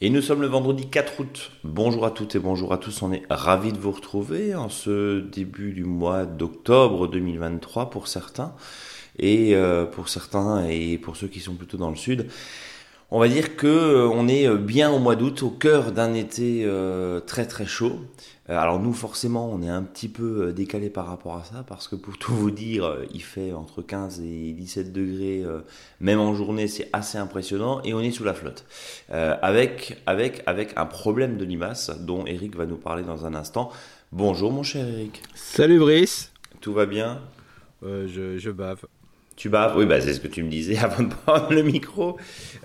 Et nous sommes le vendredi 4 août. Bonjour à toutes et bonjour à tous. On est ravis de vous retrouver en ce début du mois d'octobre 2023 pour certains. Et euh, pour certains et pour ceux qui sont plutôt dans le sud, on va dire que euh, on est euh, bien au mois d'août, au cœur d'un été très très chaud. Alors nous forcément, on est un petit peu décalé par rapport à ça parce que pour tout vous dire, il fait entre 15 et 17 degrés, même en journée, c'est assez impressionnant et on est sous la flotte avec avec avec un problème de limaces dont Eric va nous parler dans un instant. Bonjour mon cher Eric. Salut Brice. Tout va bien? Je, je bave. Tu baves? Oui, bah, c'est ce que tu me disais avant de prendre le micro.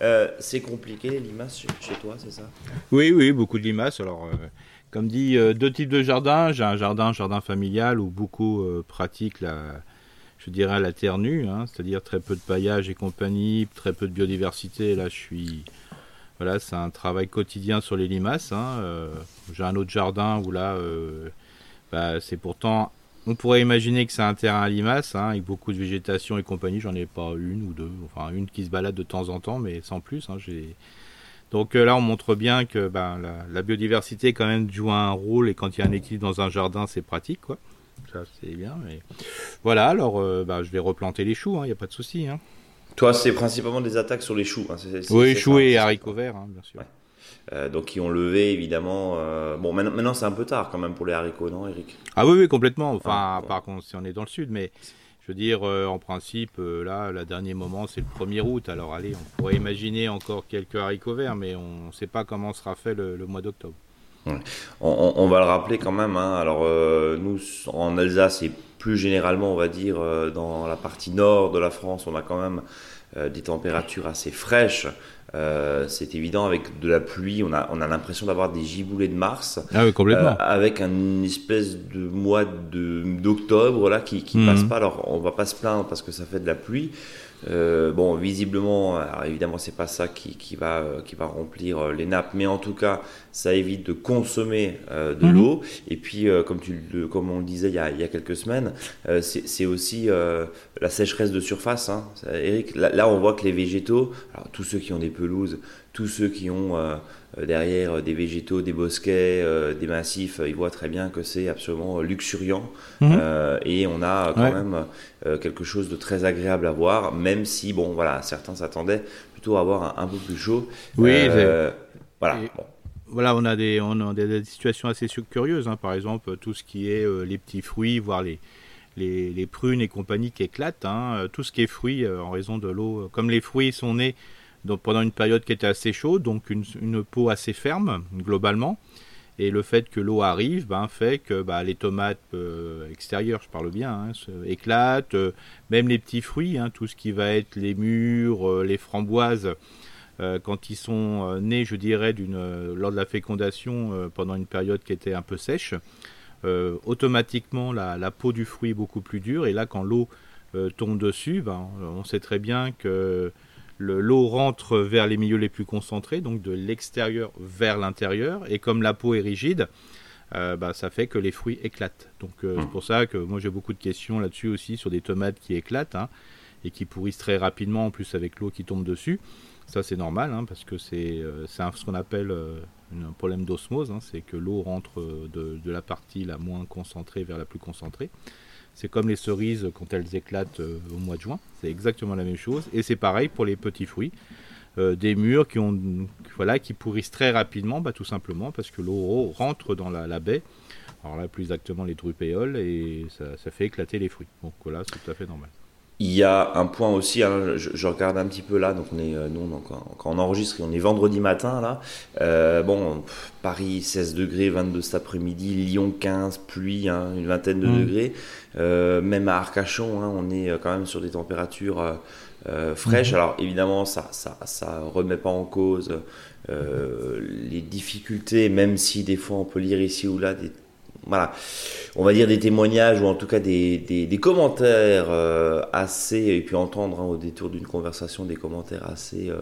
Euh, c'est compliqué les limaces chez, toi, c'est ça? Oui, oui, beaucoup de limaces. Alors, euh, comme dit, euh, deux types de jardins. J'ai un jardin, jardin familial, où beaucoup pratiquent la, je dirais, la terre nue, hein, c'est-à-dire très peu de paillage et compagnie, très peu de biodiversité. Là, je suis. Voilà, c'est un travail quotidien sur les limaces. Hein. J'ai un autre jardin où là, bah, c'est pourtant on pourrait imaginer que c'est un terrain à limaces, hein, avec beaucoup de végétation et compagnie. J'en ai pas une ou deux, enfin une qui se balade de temps en temps, mais sans plus. Donc euh, là, on montre bien que ben, la, biodiversité quand même joue un rôle et quand il y a un équilibre dans un jardin, c'est pratique, quoi. Ça, c'est bien. Mais... Voilà, alors euh, ben, je vais replanter les choux, il hein, n'y a pas de souci. Toi, c'est principalement des attaques sur les choux. oui, choux et haricots verts, bien sûr. Euh, donc qui ont levé évidemment. Euh, bon, maintenant, maintenant c'est un peu tard quand même pour les haricots, non, Eric? Ah oui, oui, complètement. Enfin, ah, par contre, si on est dans le sud, mais dire, euh, en principe, là, le dernier moment, c'est le 1er août. Alors, allez, on pourrait imaginer encore quelques haricots verts, mais on ne sait pas comment sera fait le, mois d'octobre. On, va le rappeler quand même. Hein. Alors, nous, en Alsace et plus généralement, on va dire, dans la partie nord de la France, on a quand même des températures assez fraîches. Euh, c'est évident, avec de la pluie, on a, on a l'impression d'avoir des giboulées de Mars. Ah oui, complètement. Euh, avec une espèce de mois d'octobre là qui, qui mhm. passe pas. Alors, on va pas se plaindre parce que ça fait de la pluie. Euh, bon, visiblement, alors évidemment, c'est pas ça qui, qui, va, qui va remplir les nappes, mais en tout cas, ça évite de consommer euh, de mhm. l'eau. Et puis, comme, tu, comme on le disait il y a, il y a quelques semaines, c'est aussi la sécheresse de surface. Hein. Eric, là, là, on voit que les végétaux, alors, tous ceux qui ont des pelouses, tous ceux qui ont euh, derrière euh, des végétaux, des bosquets, euh, des massifs, ils voient très bien que c'est absolument luxuriant. Mhm. et on a quand même quelque chose de très agréable à voir, même si, bon, voilà, certains s'attendaient plutôt à avoir un, peu plus chaud. Oui, voilà. Voilà, on a des, on a des, situations assez curieuses. Hein. Par exemple, tout ce qui est les petits fruits, voire les, les, prunes et compagnie qui éclatent. Hein. Tout ce qui est fruits en raison de l'eau. Comme les fruits sont nés donc pendant une période qui était assez chaude, donc une, peau assez ferme globalement. Et le fait que l'eau arrive ben, fait que bah, les tomates euh, extérieures, je parle bien, hein, éclatent, euh, même les petits fruits, hein, tout ce qui va être les mûres, euh, les framboises, quand ils sont nés, je dirais, lors de la fécondation pendant une période qui était un peu sèche, automatiquement la, la, peau du fruit est beaucoup plus dure. Et là, quand l'eau tombe dessus, ben, on sait très bien que l'eau rentre vers les milieux les plus concentrés, donc de l'extérieur vers l'intérieur, et comme la peau est rigide, euh, bah, ça fait que les fruits éclatent. Donc euh, c'est mmh. pour ça que moi j'ai beaucoup de questions là-dessus aussi sur des tomates qui éclatent hein, et qui pourrissent très rapidement en plus avec l'eau qui tombe dessus. Ça c'est normal hein, parce que c'est euh, ce qu'on appelle un problème d'osmose, hein, c'est que l'eau rentre de, de, la partie la moins concentrée vers la plus concentrée. C'est comme les cerises quand elles éclatent euh, au mois de juin. C'est exactement la même chose. Et c'est pareil pour les petits fruits. Euh, des murs qui, ont, voilà, qui pourrissent très rapidement, bah, tout simplement parce que l'eau rentre dans la, baie. Alors là, plus exactement les drupéoles, et ça, ça fait éclater les fruits. Donc voilà, c'est tout à fait normal. Il y a un point aussi, hein, je, regarde un petit peu là, donc on est, euh, nous, donc, quand on enregistre, on est vendredi matin là. Euh, bon, Paris 16 degrés, 22 cet après-midi, Lyon 15, pluie, hein, une vingtaine de mmh. degrés. Euh, même à Arcachon, hein, on est quand même sur des températures fraîches. Mmh. Alors évidemment, ça, ça, ça remet pas en cause les difficultés, même si des fois on peut lire ici ou là des voilà, on va dire des témoignages ou en tout cas des, des, commentaires euh, assez, et puis entendre hein, au détour d'une conversation des commentaires assez euh,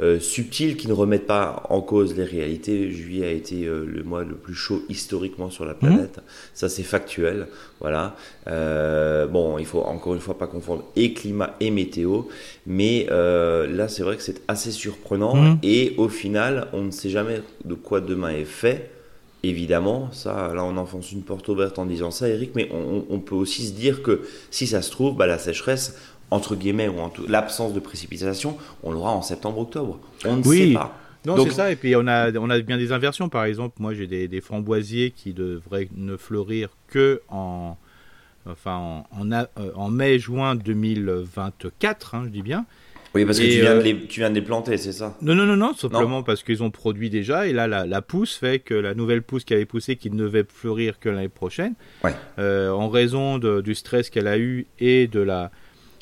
euh, subtils qui ne remettent pas en cause les réalités. Juillet a été le mois le plus chaud historiquement sur la planète. Mhm. Ça, c'est factuel. Voilà. Bon, il faut encore une fois pas confondre et climat et météo. Mais là, c'est vrai que c'est assez surprenant. Mhm. Et au final, on ne sait jamais de quoi demain est fait. Évidemment, ça, là, on enfonce une porte ouverte en disant ça, Eric, mais on, peut aussi se dire que si ça se trouve, bah, la sécheresse, entre guillemets, ou l'absence de précipitation, on l'aura en septembre-octobre. On ne sait pas. Non, c'est ça. Et puis on a, on a bien des inversions. Par exemple, moi j'ai des, framboisiers qui devraient ne fleurir que en, enfin, en, en, en mai-juin 2024, hein, je dis bien. Oui, parce que tu viens, de euh, les, tu viens de les planter, c'est ça? Non, non, non, non, simplement parce qu'ils ont produit déjà. Et là, la, la, pousse fait que la nouvelle pousse qui avait poussé, qui ne devait fleurir que l'année prochaine, ouais. euh, en raison de, du stress qu'elle a eu et de la,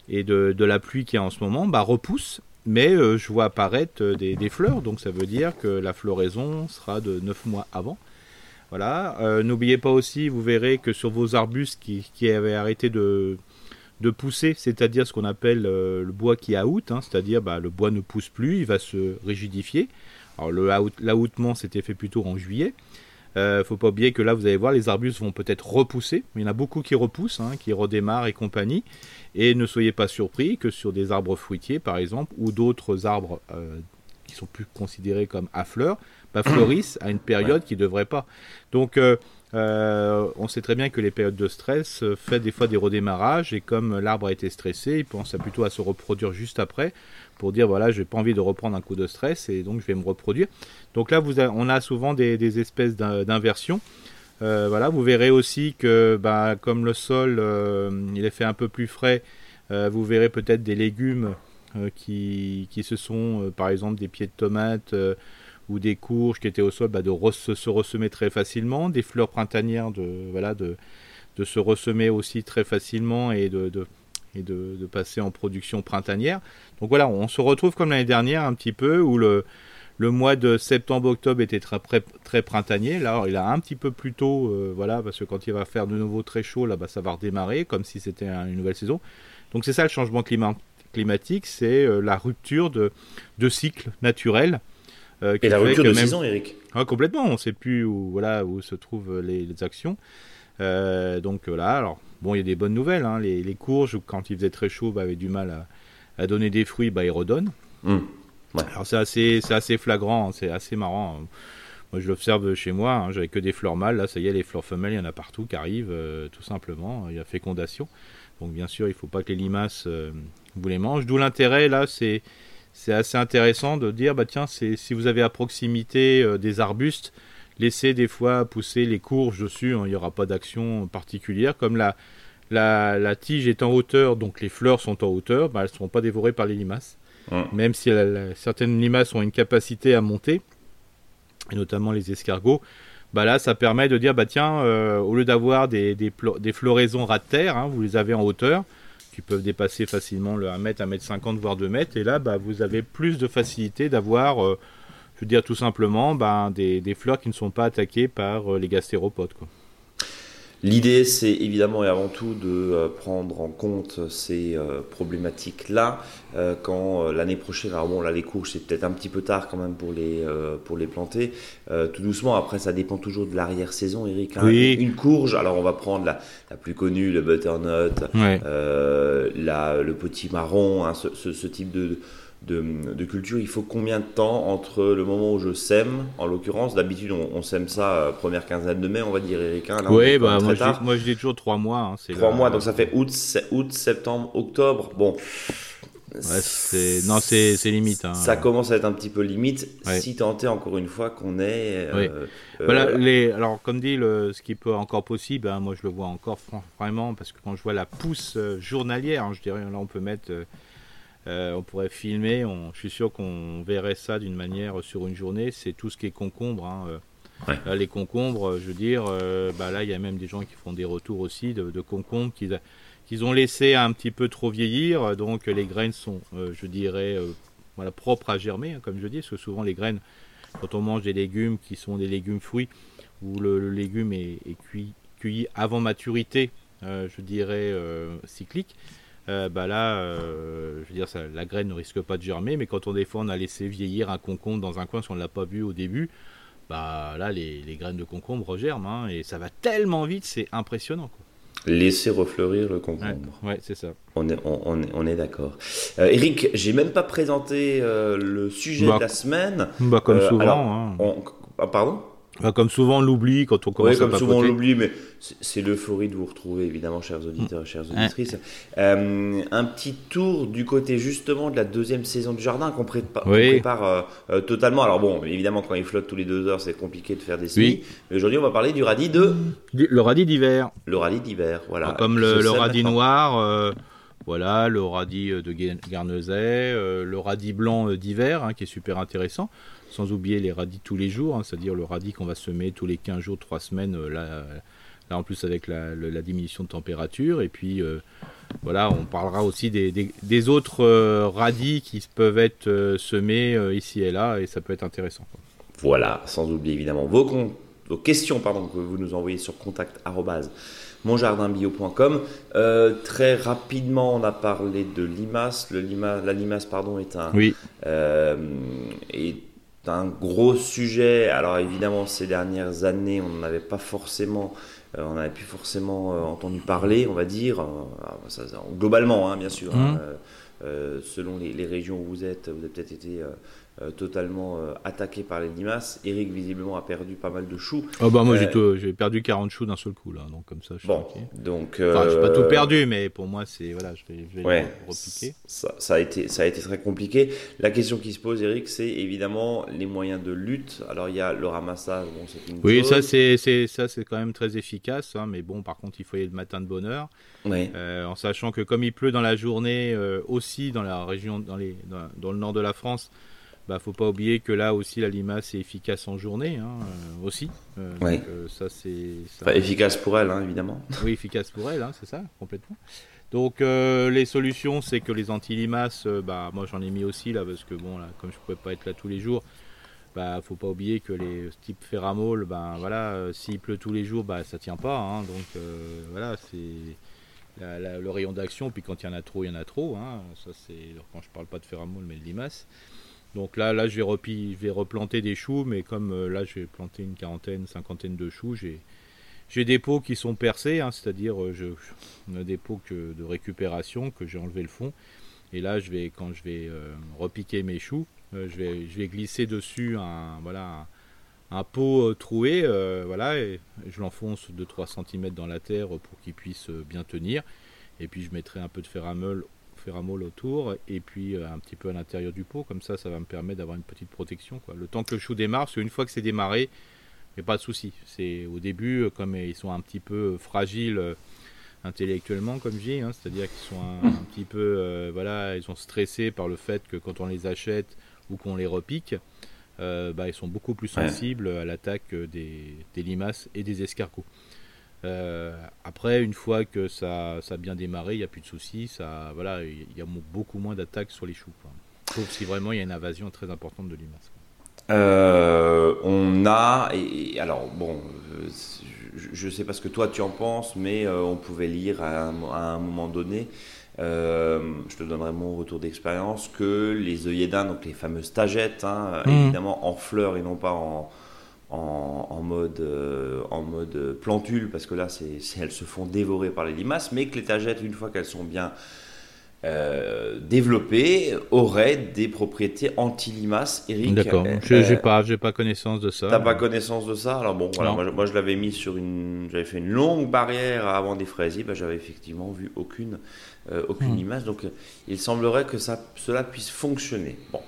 et de, de, la pluie qui est en ce moment, bah, repousse. Mais euh, je vois apparaître des, des, fleurs, donc ça veut dire que la floraison sera de 9 mois avant. Voilà. Euh, N'oubliez pas aussi, vous verrez que sur vos arbustes qui, qui avaient arrêté de, de pousser, c'est-à-dire ce qu'on appelle le bois qui out, hein, c'est-à-dire bah, le bois ne pousse plus, il va se rigidifier. Alors le l'outement s'était fait plutôt en juillet. Euh, faut pas oublier que là, vous allez voir, les arbustes vont peut-être repousser. Il y en a beaucoup qui repoussent, hein, qui redémarrent et compagnie. Et ne soyez pas surpris que sur des arbres fruitiers, par exemple, ou d'autres arbres euh, qui sont plus considérés comme à fleurs, bah, fleurissent à une période qui ne devrait pas. Donc, euh, euh, on sait très bien que les périodes de stress euh, font des fois des redémarrages et comme l'arbre a été stressé, il pense plutôt à se reproduire juste après pour dire voilà, j'ai pas envie de reprendre un coup de stress et donc je vais me reproduire. Donc là, on a souvent des, espèces d'inversions. Euh, voilà, vous verrez aussi que bah, comme le sol il est fait un peu plus frais, vous verrez peut-être des légumes qui, qui, se sont, par exemple des pieds de tomates ou des courges qui étaient au sol bah, de se ressemer très facilement, des fleurs printanières de, voilà, de, de se ressemer aussi très facilement et de, et de, passer en production printanière. Donc voilà, on se retrouve comme l'année dernière un petit peu où le, le mois de septembre-octobre était très, très, printanier. Là, il a un petit peu plus tôt, euh, voilà, parce que quand il va faire de nouveau très chaud, là, bah, ça va redémarrer comme si c'était une nouvelle saison. Donc c'est ça le changement climatique, c'est euh, la rupture de, de cycle naturel euh, et la rupture de saison, Eric ah, Complètement, on ne sait plus où, voilà, où se trouvent les, actions. Euh, donc là, alors, bon, il y a des bonnes nouvelles. Hein. Les, courges, quand il faisait très chaud, bah, avaient du mal à, donner des fruits, bah, ils redonnent. Hum. Alors c'est assez, assez flagrant, hein, c'est assez marrant. Hein. Moi, je l'observe chez moi, hein, j'avais que des fleurs mâles. Là, ça y est, les fleurs femelles, il y en a partout qui arrivent, euh, tout simplement. Il y a fécondation. Donc, bien sûr, il ne faut pas que les limaces vous les mangent. D'où l'intérêt, là, c'est c'est assez intéressant de dire bah tiens si vous avez à proximité euh, des arbustes laissez des fois pousser les courges dessus hein, il n'y aura pas d'action particulière. Comme la, la, tige est en hauteur donc les fleurs sont en hauteur bah, elles ne seront pas dévorées par les limaces. Même si certaines limaces ont une capacité à monter et notamment les escargots bah là ça permet de dire bah tiens euh, au lieu d'avoir des, des, floraisons ras de terre hein, vous les avez en hauteur qui peuvent dépasser facilement le 1 mètre, 1 mètre 50, voire 2 mètres. Et là, bah, vous avez plus de facilité d'avoir, euh, je veux dire tout simplement, bah, des, des, fleurs qui ne sont pas attaquées par euh, les gastéropodes. Quoi. L'idée, c'est évidemment et avant tout de euh, prendre en compte ces euh, problématiques-là euh, quand l'année prochaine, alors bon là les courges c'est peut-être un petit peu tard quand même pour les, pour les planter, tout doucement, après ça dépend toujours de l'arrière-saison Eric. Hein. Oui. Une courge, alors on va prendre la, la plus connue, le butternut, la, le petit marron, hein, ce, ce, ce, type de de, culture, il faut combien de temps entre le moment où je sème, en l'occurrence, d'habitude on, sème ça euh, première quinzaine de mai, on va dire Eric. Hein, oui, bah, moi, je moi, je dis toujours trois mois. Hein, trois mois, donc ça fait août, août, septembre, octobre. Bon. c'est non, c'est limite. Hein. Ça commence à être un petit peu limite. Si tenter encore une fois qu'on est. Euh, euh, voilà, les, alors comme dit, le, ce qui peut encore possible, moi je le vois encore vraiment parce que quand je vois la pousse journalière, je dirais là on peut mettre euh, on pourrait filmer, je suis sûr qu'on verrait ça d'une manière sur une journée. C'est tout ce qui est concombre. Hein, euh. les concombres, je veux dire, euh, bah là il y a même des gens qui font des retours aussi de, concombres qu'ils ont laissé un petit peu trop vieillir. Donc les graines sont, je dirais, voilà, propres à germer, hein, comme je dis, parce que souvent les graines, quand on mange des légumes qui sont des légumes fruits, où le, légume est, cuit, cueilli avant maturité, je dirais, cyclique, bah là, je veux dire, ça, la graine ne risque pas de germer, mais quand on des fois on a laissé vieillir un concombre dans un coin, si on ne l'a pas vu au début, bah là, les, graines de concombre germent, hein, et ça va tellement vite, c'est impressionnant. Quoi. Laisser refleurir le concombre. Ouais, c'est ça. On est, on, on est d'accord. Euh, Eric, j'ai même pas présenté euh, le sujet bah, de la semaine. Bah, comme euh, souvent. hein. Ah, pardon? Comme souvent, on l'oublie quand on commence oui, comme souvent, on l'oublie, mais c'est l'euphorie de vous retrouver, évidemment, chers auditeurs et chères auditrices. Euh, un petit tour du côté, justement, de la deuxième saison du jardin qu'on prépare, prépare euh, totalement. Alors, bon, évidemment, quand il flotte tous les deux heures, c'est compliqué de faire des semis. Mais aujourd'hui, on va parler du radis de. Le radis d'hiver. Le radis d'hiver, voilà. Comme le, radis noir. Euh, voilà, le radis de Guernesey, le radis blanc d'hiver, hein, qui est super intéressant sans oublier les radis tous les jours, hein, c'est-à-dire le radis qu'on va semer tous les 15 jours, 3 semaines, euh, là, là en plus avec la, diminution de température. Et puis euh, voilà, on parlera aussi des, autres euh, radis qui peuvent être semés ici et là, et ça peut être intéressant. Voilà, sans oublier évidemment vos, vos questions pardon, que vous nous envoyez sur contact monjardinbio.com. très rapidement, on a parlé de limace. Le lima, la limace, pardon, est un, oui. est un gros sujet. Alors évidemment, ces dernières années, on n'avait pas forcément, euh, on n'avait plus forcément euh, entendu parler, on va dire, euh, globalement, hein, bien sûr. Hein, mmh. selon les, les, régions où vous êtes, vous avez peut-être été euh, totalement euh, attaqué par les limaces. Eric, visiblement, a perdu pas mal de choux. Oh bah moi, euh, j'ai perdu 40 choux d'un seul coup, là. Donc, comme ça, je suis bon, donc, enfin, j'ai pas tout perdu, mais pour moi, c'est. Voilà, je vais, je vais repiquer. Ça, ça, a été, ça a été très compliqué. La question qui se pose, Eric, c'est évidemment les moyens de lutte. Alors, il y a le ramassage, bon, une Oui, ça, c'est, ça, c'est quand même très efficace, hein, mais bon, par contre, il faut y aller le matin de bonne heure. En sachant que comme il pleut dans la journée aussi dans la région, dans, les, dans le nord de la France, bah, faut pas oublier que là aussi la limace est efficace en journée hein, euh, aussi. Euh, euh, ça c'est efficace pour elle hein, évidemment. Oui, efficace pour elle, hein, c'est ça complètement. Donc les solutions, c'est que les anti-limaces, bah moi j'en ai mis aussi là parce que bon là, comme je pouvais pas être là tous les jours, bah faut pas oublier que les types ferramol, ben voilà, s'il pleut tous les jours, bah ça tient pas. Donc voilà, c'est le rayon d'action. Puis quand il y en a trop, il y en a trop. ça c'est quand je parle pas de ferramol, mais de limaces. Donc là, là je, vais replanter des choux, mais comme euh, là, je vais planter une quarantaine, cinquantaine de choux, j'ai, j'ai des pots qui sont percés, hein, c'est-à-dire euh, des pots de récupération que j'ai enlevé le fond. Et là, je vais, quand je vais euh, repiquer mes choux, je, vais, glisser dessus un, voilà, un, pot troué, voilà, et je l'enfonce de 3 cm dans la terre pour qu'il puisse bien tenir. Et puis je mettrai un peu de ferramol ferramol autour et puis euh, un petit peu à l'intérieur du pot. Comme ça, ça va me permettre d'avoir une petite protection. Quoi. Le temps que le chou démarre, parce qu'une fois que c'est démarré, il n'y a pas de souci. C'est au début, euh, comme ils sont un petit peu fragiles euh, intellectuellement, comme je dis, hein, c'est-à-dire qu'ils sont un, petit peu, voilà, ils sont stressés par le fait que quand on les achète ou qu'on les repique, bah, ils sont beaucoup plus sensibles à l'attaque des, des, limaces et des escargots. Euh, après, une fois que ça, ça a bien démarré, il n'y a plus de soucis. Ça, voilà, il y a beaucoup moins d'attaques sur les choux. Sauf si vraiment il y a une invasion très importante de limaces. Euh, on a, et, alors bon, euh, je ne sais pas ce que toi tu en penses, mais on pouvait lire à un, moment donné, je te donnerai mon retour d'expérience, que les œillets donc les fameuses tagettes, hein, mmh. évidemment en fleurs et non pas en, en, mode, euh, en mode plantule, parce que là, c'est, elles se font dévorer par les limaces, mais que les tagettes, une fois qu'elles sont bien euh, développées, auraient des propriétés anti-limaces. Eric, D'accord, euh, je n'ai pas, j'ai pas connaissance de ça. T'as pas connaissance de ça? Alors bon, voilà, moi, je l'avais mis sur une, j'avais fait une longue barrière avant des fraisiers, ben, j'avais effectivement vu aucune, aucune hmm. image, donc il semblerait que ça, cela puisse fonctionner. Bon.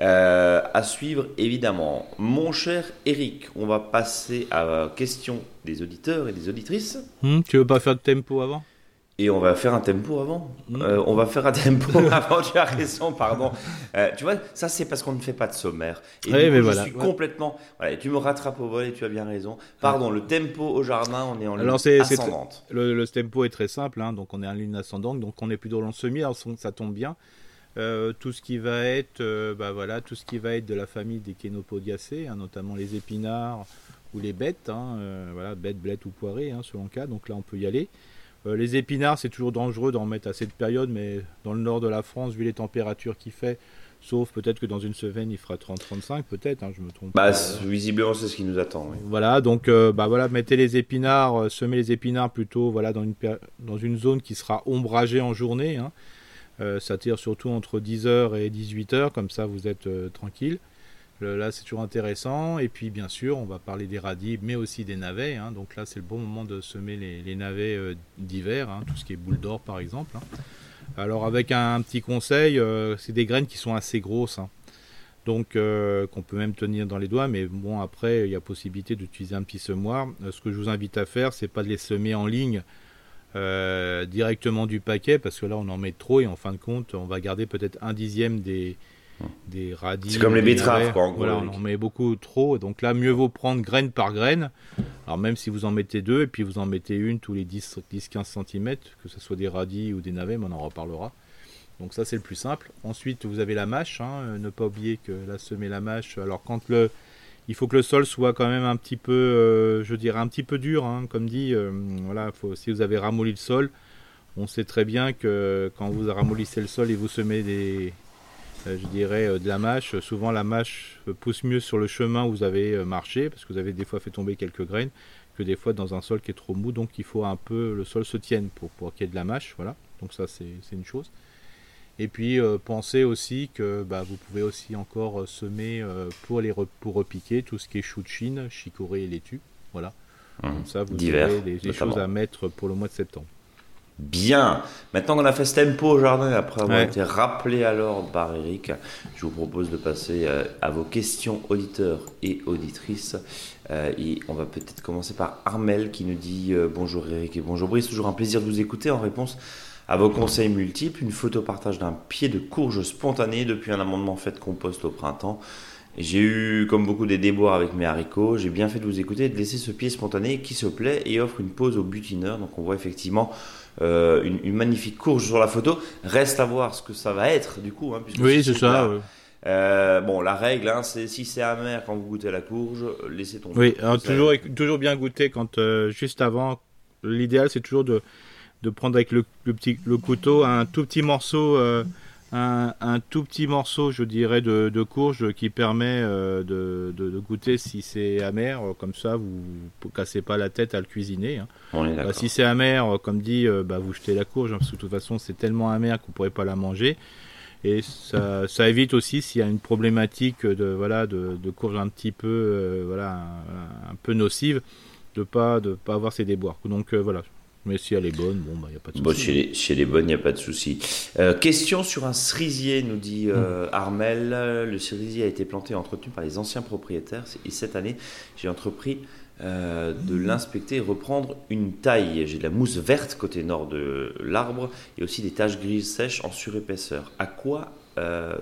Euh, à suivre, évidemment. Mon cher Eric, on va passer à la question des auditeurs et des auditrices. Hmm, tu veux pas faire de tempo avant? Et on va faire un tempo avant. Hmm. Euh, on va faire un tempo avant, tu as raison, pardon. Euh, tu vois, ça c'est parce qu'on ne fait pas de sommaire. Et mais je suis complètement. Voilà, tu me rattrapes au vol et tu as bien raison. Pardon, le tempo au jardin, on est en ligne ascendante. Le, tempo est très simple, hein, donc on est en ligne ascendante, donc on est plutôt dans le semi, alors ça tombe bien. Euh, tout ce qui va être, euh, bah voilà, tout ce qui va être de la famille des Kénopodiacées, hein, notamment les épinards ou les bêtes, hein, euh, voilà, bêtes, blettes ou poirées, hein, selon le cas. Donc là, on peut y aller. les épinards, c'est toujours dangereux d'en mettre à cette période, mais dans le nord de la France, vu les températures qu'il fait, Sauf peut-être que dans une semaine, il fera 30-35, peut-être, je me trompe. Bah, visiblement, c'est ce qui nous attend. Voilà, donc euh, bah, voilà, mettez les épinards, euh, semez les épinards plutôt voilà, dans, une, dans une zone qui sera ombragée en journée. Hein. Euh, ça tire surtout entre 10h et 18h, comme ça vous êtes tranquille. là, c'est toujours intéressant. Et puis, bien sûr, on va parler des radis, mais aussi des navets. Hein. Donc là, c'est le bon moment de semer les, navets d'hiver, tout ce qui est boule d'or, par exemple. Alors avec un, petit conseil, euh, c'est des graines qui sont assez grosses, hein. donc euh, qu'on peut même tenir dans les doigts, mais bon après il y a possibilité d'utiliser un petit semoir. Euh, ce que je vous invite à faire, c'est pas de les semer en ligne directement du paquet, parce que là on en met trop et en fin de compte on va garder peut-être un dixième des, des radis. C'est comme les betteraves, quoi. voilà, on en met beaucoup trop. Donc là, mieux vaut prendre graine par graine. Alors même si vous en mettez deux, et puis vous en mettez une tous les 10-15 cm, que ce soit des radis ou des navets, mais on en reparlera. Donc ça, c'est le plus simple. Ensuite, vous avez la mâche. Hein. Euh, ne pas oublier que là, semer la mâche. Alors quand le... Il faut que le sol soit quand même un petit peu, euh, je dirais, un petit peu dur, hein. comme dit. Euh, voilà, si vous avez ramolli le sol, on sait très bien que quand vous ramollissez le sol et vous semez des, euh, je dirais, de la mâche. Souvent, la mâche pousse mieux sur le chemin où vous avez marché, parce que vous avez des fois fait tomber quelques graines, que des fois dans un sol qui est trop mou. Donc, il faut un peu, le sol se tienne pour, pour qu'il y ait de la mâche. Voilà. Donc, ça, c'est une chose. Et puis, pensez aussi que bah, vous pouvez aussi encore semer pour, les, pour repiquer tout ce qui est chou de Chine, chicorée et laitue. Voilà. Mmh. Comme ça, vous avez des choses à mettre pour le mois de septembre. Bien. Maintenant qu'on a fait ce tempo au jardin, après avoir été rappelé à l'ordre par Eric, je vous propose de passer euh, à vos questions auditeurs et auditrices. Euh, et on va peut-être commencer par Armel qui nous dit euh, bonjour Eric et bonjour Brice, toujours un plaisir de vous écouter en réponse à vos conseils multiples. Une photo partage d'un pied de courge spontané depuis un amendement fait de compost au printemps. J'ai eu, comme beaucoup, des déboires avec mes haricots. J'ai bien fait de vous écouter et de laisser ce pied spontané qui se plaît et offre une pause au butineur. Donc on voit effectivement euh, une, magnifique courge sur la photo. Reste à voir ce que ça va être du coup. Hein, oui, c'est ça. Euh, bon, la règle, hein, c'est si c'est amer quand vous goûtez la courge, laissez tomber. Oui, toujours, toujours bien goûter quand euh, juste avant. L'idéal, c'est toujours de, de prendre avec le, petit le couteau un tout petit morceau un, tout petit morceau, je dirais, de, courge qui permet euh, de, goûter si c'est amer. Comme ça, vous ne cassez pas la tête à le cuisiner. Hein. Bah, si c'est amer, comme dit, euh, bah, vous jetez la courge, hein, parce que de toute façon, c'est tellement amer que vous ne pourrez pas la manger. Et ça, évite aussi s'il y a une problématique de voilà de, courge un petit peu euh, voilà un, peu nocive de pas de pas avoir ces déboires. Donc voilà, mais si elle est bonne, bon, il bah, n'y a pas de souci. Bon, chez, les, chez les bonnes, il n'y a pas de souci. Euh, question sur un cerisier, nous dit euh, hmm. Armel. Le cerisier a été planté et entretenu par les anciens propriétaires. Et cette année, j'ai entrepris euh, de l'inspecter et reprendre une taille. J'ai de la mousse verte côté nord de l'arbre et aussi des taches grises sèches en surépaisseur. À quoi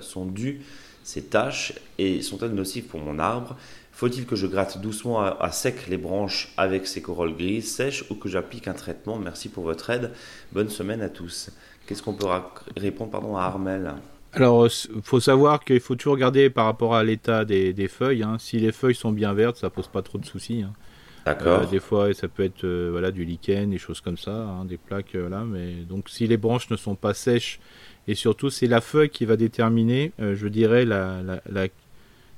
sont dues ces taches et sont-elles nocives pour mon arbre? Faut-il que je gratte doucement à, sec les branches avec ces corolles grises sèches ou que j'applique un traitement? Merci pour votre aide. Bonne semaine à tous. Qu'est-ce qu'on peut répondre pardon, à Armel? Alors, il faut savoir qu'il faut toujours regarder par rapport à l'état des, feuilles. Hein. Si les feuilles sont bien vertes, ça pose pas trop de soucis. Hein. D'accord. Euh, des fois, ça peut être euh, voilà du lichen, des choses comme ça, hein, des plaques euh, là. Mais donc, si les branches ne sont pas sèches et surtout, c'est la feuille qui va déterminer, je dirais, la, la,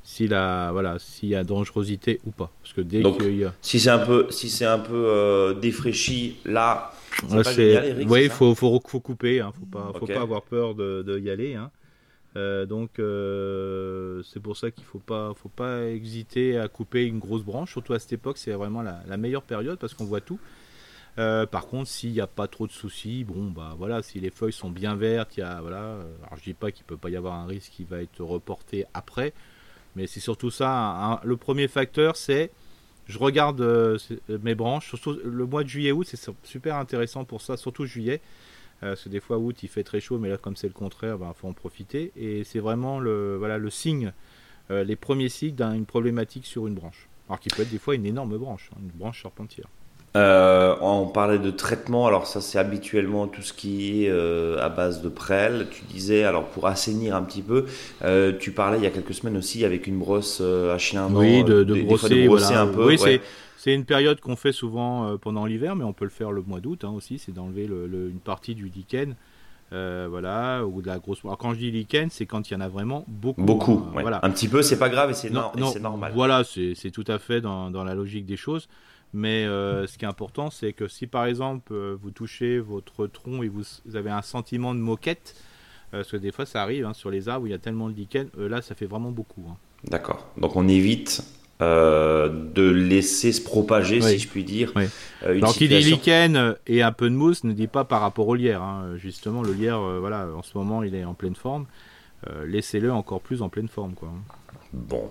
si la voilà s'il y a dangerosité ou pas parce que dès qu'il y a si c'est un peu si c'est un peu euh, défraîchi là c'est oui il faut, faut, faut couper hein, faut pas faut pas avoir peur de, de y aller hein. euh, donc euh, c'est pour ça qu'il faut pas faut pas hésiter à couper une grosse branche surtout à cette époque c'est vraiment la, la, meilleure période parce qu'on voit tout par contre, s'il n'y a pas trop de soucis, bon bah voilà, si les feuilles sont bien vertes, il y a voilà. Alors je dis pas qu'il peut pas y avoir un risque qui va être reporté après, mais c'est surtout ça. le premier facteur, c'est je regarde euh, mes branches. Surtout le mois de juillet-août, c'est super intéressant pour ça, surtout juillet. Euh, parce que des fois, août, il fait très chaud, mais là, comme c'est le contraire, il ben, faut en profiter. Et c'est vraiment le, voilà, le signe, euh, les premiers signes d'une problématique sur une branche. Alors qu'il peut être des fois une énorme branche, hein, une branche charpentière. Euh, on parlait de traitement, alors ça c'est habituellement tout ce qui est euh, à base de prêle. Tu disais, alors pour assainir un petit peu, euh, tu parlais il y a quelques semaines aussi avec une brosse à chien. Oui, de, brosser, un peu. Oui, C'est une période qu'on fait souvent pendant l'hiver, mais on peut le faire le mois d'août hein, aussi. C'est d'enlever une partie du lichen. voilà, ou de la grosse. Alors, quand je dis lichen, c'est quand il y en a vraiment beaucoup. Beaucoup, voilà. Un petit peu, c'est pas grave et c'est normal. Voilà, c'est tout à fait dans, dans, la logique des choses. Mais euh, ce qui est important, c'est que si par exemple euh, vous touchez votre tronc et vous, avez un sentiment de moquette, euh, parce que des fois ça arrive hein, sur les arbres où il y a tellement de lichen, là ça fait vraiment beaucoup. Hein. D'accord. Donc on évite de laisser se propager, si je puis dire. Oui. Alors qui dit lichen et un peu de mousse ne dit pas par rapport au lierre. Hein. Justement, le lierre, voilà, en ce moment il est en pleine forme. Laissez-le encore plus en pleine forme. Quoi. Bon.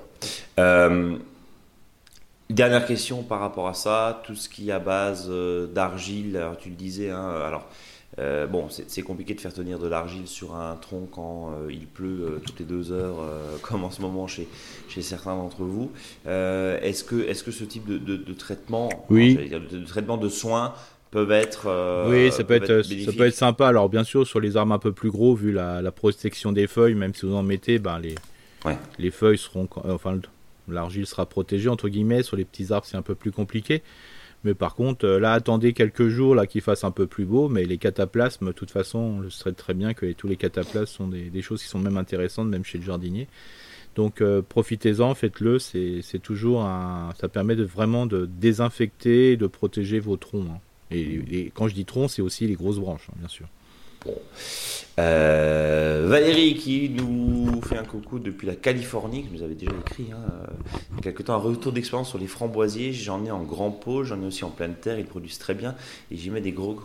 Dernière question par rapport à ça, tout ce qui est à base euh, d'argile, tu le disais, hein, alors euh, bon, c'est compliqué de faire tenir de l'argile sur un tronc quand euh, il pleut toutes les deux heures, comme en ce moment chez, chez certains d'entre vous. Est-ce que, est -ce que ce type de, traitement, oui. de, traitement de soins peuvent être. oui, ça peut être, ça peut être sympa. Alors, bien sûr, sur les arbres un peu plus gros, vu la, protection des feuilles, même si vous en mettez, ben, les, les feuilles seront. Enfin, l'argile sera protégée entre guillemets. Sur les petits arbres, c'est un peu plus compliqué. Mais par contre, euh, là, attendez quelques jours là qu'il fasse un peu plus beau. Mais les cataplasmes, de toute façon, on le sait très bien que tous les cataplasmes sont des, choses qui sont même intéressantes, même chez le jardinier. Donc euh, profitez-en, faites-le. C'est toujours un, ça permet de vraiment de désinfecter, de protéger vos troncs. Hein. Et, quand je dis troncs, c'est aussi les grosses branches, hein, bien sûr. Euh, Valérie qui nous fait un coucou depuis la Californie, que nous avait déjà écrit hein, il y a quelque temps, un retour d'expérience sur les framboisiers. J'en ai en grand pot, j'en ai aussi en pleine terre, ils produisent très bien et j'y mets des grosses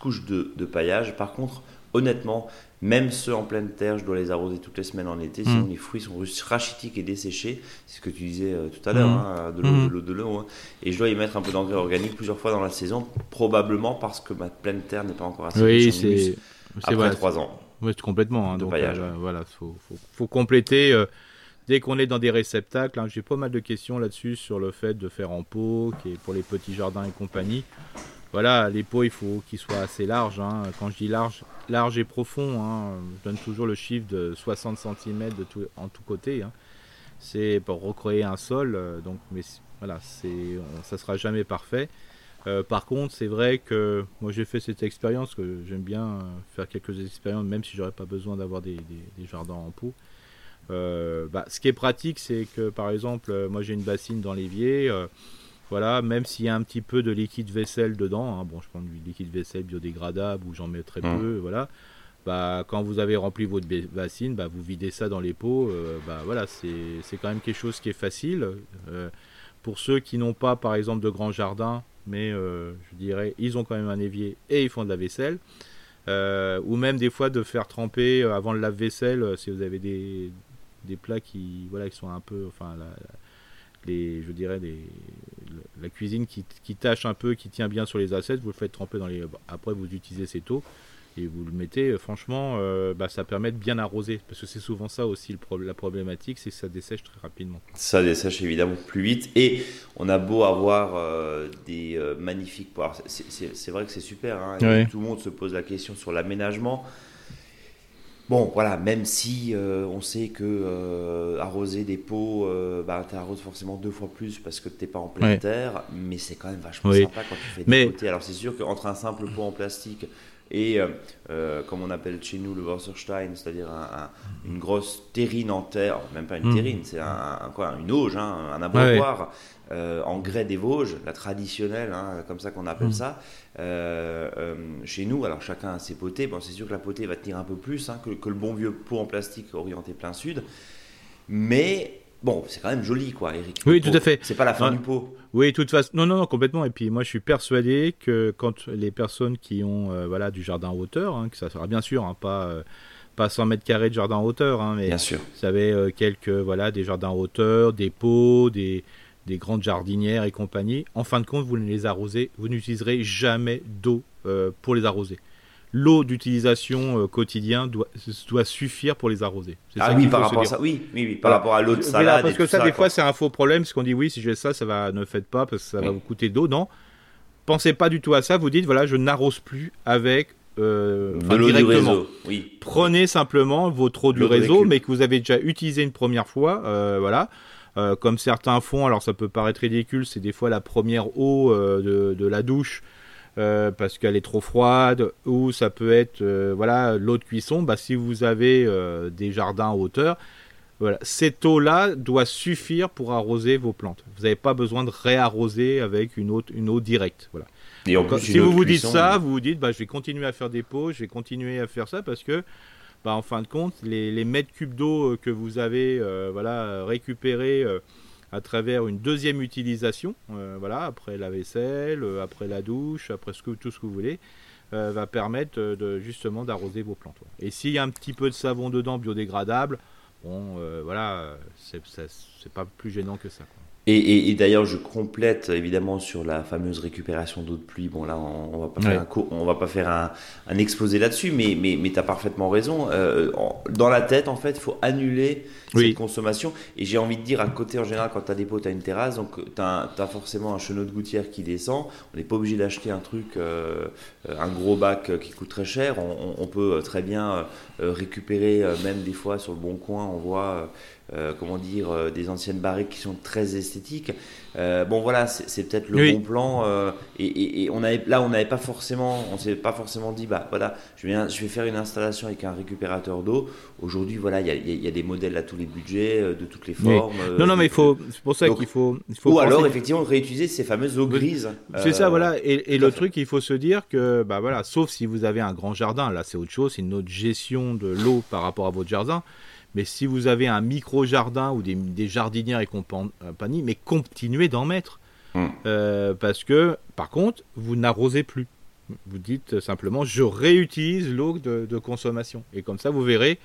couches de, paillage. Par contre, honnêtement, même ceux en pleine terre, je dois les arroser toutes les semaines en été, sinon mm. les fruits sont rachitiques et desséchés. C'est ce que tu disais euh, tout à l'heure, mm. hein, de l'eau de l'eau. Hein. Et je dois y mettre un peu d'engrais organique plusieurs fois dans la saison, probablement parce que ma pleine terre n'est pas encore assez oui, c'est après trois ans. Oui, complètement. Hein, donc, euh, voilà, faut, faut, compléter. Euh, dès qu'on est dans des réceptacles, hein, j'ai pas mal de questions là-dessus sur le fait de faire en pot, qui est pour les petits jardins et compagnie. Voilà, les pots, il faut qu'ils soient assez larges. Hein. Quand je dis large, large et profond, je donne toujours le chiffre de 60 cm de tout, en tout côté. C'est pour recréer un sol, euh, donc mais voilà, c'est, ça sera jamais parfait. Euh, par contre, c'est vrai que moi j'ai fait cette expérience, que j'aime bien euh, faire quelques expériences, même si j'aurais pas besoin d'avoir des, jardins en pot. Euh, bah, ce qui est pratique, c'est que par exemple, moi j'ai une bassine dans l'évier. voilà, même s'il y a un petit peu de liquide vaisselle dedans, hein, bon, je prends du liquide vaisselle biodégradable ou j'en mets très mmh. peu, voilà. Bah, quand vous avez rempli votre bassine, bah, vous videz ça dans les pots. bah, voilà, c'est quand même quelque chose qui est facile. pour ceux qui n'ont pas, par exemple, de grands jardins, mais euh, je dirais ils ont quand même un évier et ils font de la vaisselle. Euh, ou même des fois de faire tremper euh, avant le lave-vaisselle si vous avez des, des plats qui voilà qui sont un peu enfin les je dirais la cuisine qui, qui tâche un peu qui tient bien sur les assiettes vous le faites tremper dans les après vous utilisez cette eau et vous le mettez, euh, franchement, euh, bah, ça permet de bien arroser. Parce que c'est souvent ça aussi le la problématique, c'est que ça dessèche très rapidement. Ça dessèche évidemment plus vite. Et on a beau avoir euh, des magnifiques poires. C'est vrai que c'est super. Hein. Tout le monde se pose la question sur l'aménagement. Bon, voilà, même si on sait que arroser des pots, bah, tu arroses forcément deux fois plus parce que tu n'es pas en pleine terre, mais c'est quand même vachement sympa quand tu fais des mais... Alors c'est sûr qu'entre un simple pot en plastique et euh, euh, comme on appelle chez nous le Wasserstein, c'est-à-dire une grosse terrine en terre, même pas une hmm. terrine, c'est un, quoi, une auge, hein, un abreuvoir euh, en grès des Vosges, la traditionnelle, hein, comme ça qu'on appelle hmm. ça. chez nous, alors chacun a ses potées. Bon, c'est sûr que la potée va tenir un peu plus hein, que, que, le bon vieux pot en plastique orienté plein sud, mais bon, c'est quand même joli, quoi, Eric. Oui, tout à fait. C'est pas la fin du pot. Oui, de toute façon, non, non, non, complètement. Et puis moi, je suis persuadé que quand les personnes qui ont, euh, voilà, du jardin en hauteur, hein, que ça sera bien sûr, hein, pas, euh, pas 100 mètres carrés de jardin en hauteur, hein, mais bien sûr. vous savez, euh, quelques, voilà, des jardins en hauteur, des pots, des, des grandes jardinières et compagnie. En fin de compte, vous ne les arrosez, vous n'utiliserez jamais d'eau pour les arroser l'eau d'utilisation euh, quotidien doit, doit suffire pour les arroser. Ah oui, par rapport à ça, oui, oui, oui, par rapport à l'eau de salade. parce que ça, des fois, c'est un faux problème, parce qu'on dit oui, si j'ai ça, ça va, ne faites pas, parce que ça va vous coûter d'eau. Non, pensez pas du tout à ça. Vous dites voilà, je n'arrose plus avec euh, de l'eau du réseau. Oui. Prenez simplement votre eau du réseau, mais que vous avez déjà utilisé une première fois, euh, voilà. comme certains font, alors ça peut paraître ridicule, c'est des fois la première eau de, de, la douche parce qu'elle est trop froide, ou ça peut être voilà l'eau de cuisson. Bah, si vous avez des jardins à hauteur, voilà. Cette eau-là doit suffire pour arroser vos plantes. Vous n'avez pas besoin de réarroser avec une eau, une eau directe. Voilà. Et en plus, si vous vous dites ça, vous vous dites bah, je vais continuer à faire des pots, je vais continuer à faire ça parce que bah, en fin de compte, les, mètres cubes d'eau que vous avez euh, voilà, récupérés euh, à travers une deuxième utilisation, euh, voilà, après la vaisselle, après la douche, après tout ce que vous voulez, va permettre justement d'arroser vos plantes. Et s'il y a un petit peu de savon dedans biodégradable, bon, euh, voilà, c'est pas plus gênant que ça. Et, d'ailleurs, je complète évidemment sur la fameuse récupération d'eau de pluie. Bon, là, on, va pas faire un, on va pas faire un, exposé là-dessus, mais, mais, mais tu as parfaitement raison. Euh, dans la tête, en fait, il faut annuler cette consommation. Et j'ai envie de dire, à côté, en général, quand tu as des pots, tu as une terrasse, donc tu as, forcément un chenot de gouttière qui descend. On n'est pas obligé d'acheter un truc, euh, un gros bac qui coûte très cher. On, on peut très bien récupérer, même des fois sur le bon coin, on voit euh, comment dire, euh, des anciennes barriques qui sont très esthétiques. Euh, bon voilà, c'est peut-être le bon plan. Et, on avait, là, on n'avait pas forcément, on s'est pas forcément dit, bah voilà, je vais, je vais faire une installation avec un récupérateur d'eau. Aujourd'hui, voilà, il y, a, des modèles à tous les budgets, de toutes les formes. Non, non, mais il faut, c'est pour ça qu'il faut, il faut. Ou alors, effectivement, réutiliser ces fameuses eaux grises. C'est ça, voilà. Et, le truc, il faut se dire que, bah voilà, sauf si vous avez un grand jardin, là, c'est autre chose, c'est une autre gestion de l'eau par rapport à votre jardin. Mais si vous avez un micro-jardin ou des, des, jardinières et compagnie, mais continuez d'en mettre. Hmm. Euh, parce que, par contre, vous n'arrosez plus. Vous dites simplement, je réutilise l'eau de, consommation. Et comme ça, vous verrez,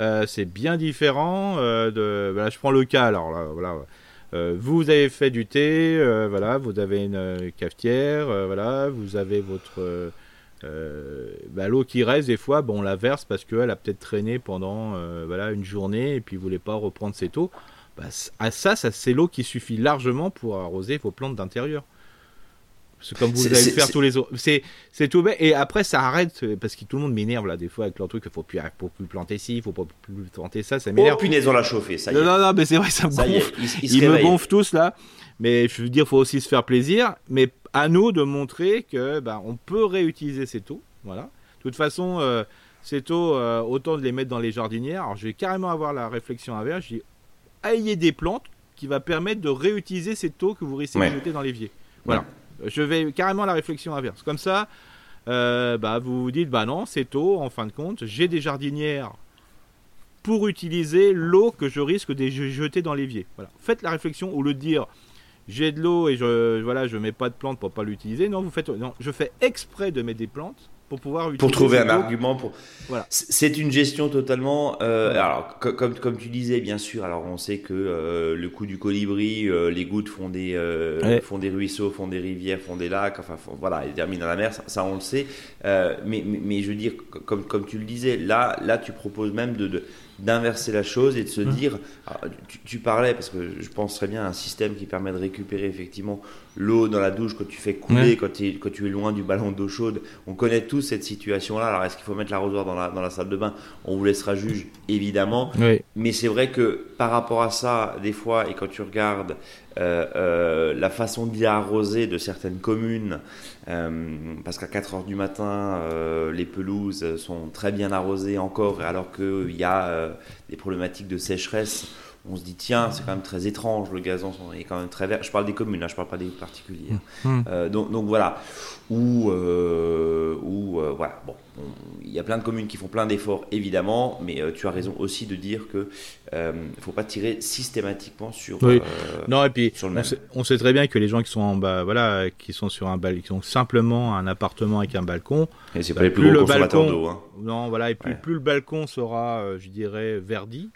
euh, c'est bien différent euh, de... Voilà, je prends le cas, alors là, voilà. vous avez fait du thé, voilà, vous avez une cafetière, voilà, vous avez votre euh, bah, l'eau qui reste des fois bon on la verse parce qu'elle a peut-être traîné pendant euh, voilà une journée et puis vous voulez pas reprendre cette eau. Bah, à ça, ça c'est l'eau qui suffit largement pour arroser vos plantes d'intérieur. C'est comme vous allez faire tous les autres c'est c'est tout bête. Et après ça arrête parce que tout le monde m'énerve là des fois avec leur truc il faut plus faut plus planter ci il faut pas plus planter ça ça m'énerve. oh punaise on l'a chauffé ça y est. non non mais c'est vrai ça me gonfle. ils, me gonflent tous là mais je veux dire faut aussi se faire plaisir mais à nous de montrer que bah, on peut réutiliser ces taux. Voilà. De toute façon, euh, ces taux, euh, autant de les mettre dans les jardinières. Alors, je vais carrément avoir la réflexion inverse. Je dis, ayez des plantes qui va permettre de réutiliser ces taux que vous risquez de jeter dans l'évier. Voilà. Je vais carrément la réflexion inverse. Comme ça, euh, bah, vous vous dites, bah non, ces taux, en fin de compte, j'ai des jardinières pour utiliser l'eau que je risque de jeter dans l'évier. Voilà. Faites la réflexion ou le dire j'ai de l'eau et je voilà, je mets pas de plantes pour pas l'utiliser. Non, vous faites non, je fais exprès de mettre des plantes pour pouvoir utiliser pour trouver un argument pour voilà. C'est une gestion totalement euh, alors comme comme tu disais bien sûr. Alors on sait que euh, le coup du colibri, euh, les gouttes font des font des ruisseaux, font des rivières, font des lacs, enfin voilà, ils terminent dans la mer, ça, on le sait. mais, mais, je veux dire comme comme tu le disais, là là tu proposes même de d'inverser la chose et de se mmh. dire, tu, parlais, parce que je pense très bien à un système qui permet de récupérer effectivement l'eau dans la douche quand tu fais couler, quand, quand, tu es loin du ballon d'eau chaude. On connaît tous cette situation-là. Alors est-ce qu'il faut mettre l'arrosoir dans la, dans la salle de bain? On vous laissera juge, évidemment. Mais c'est vrai que par rapport à ça, des fois, et quand tu regardes euh, euh, la façon d'y arroser de certaines communes, euh, parce qu'à 4 heures du matin, les pelouses sont très bien arrosées encore, alors qu'il y a des problématiques de sécheresse. On se dit, tiens, c'est quand même très étrange, le gazon est quand même très vert. Je parle des communes, là, je parle pas des particuliers. Mmh. donc, donc, voilà. Ou, ou voilà, bon, il y a plein de communes qui font plein d'efforts, évidemment, mais euh, tu as raison aussi de dire que ne euh, faut pas tirer systématiquement sur. Oui. Euh, non, et puis on, sait, très bien que les gens qui sont en bas, voilà, qui sont sur un balcon, qui ont simplement un appartement avec un balcon. Et c'est pas les plus, gros consommateurs d'eau. Hein. Non, voilà, et plus, plus le balcon sera, je dirais, verdi.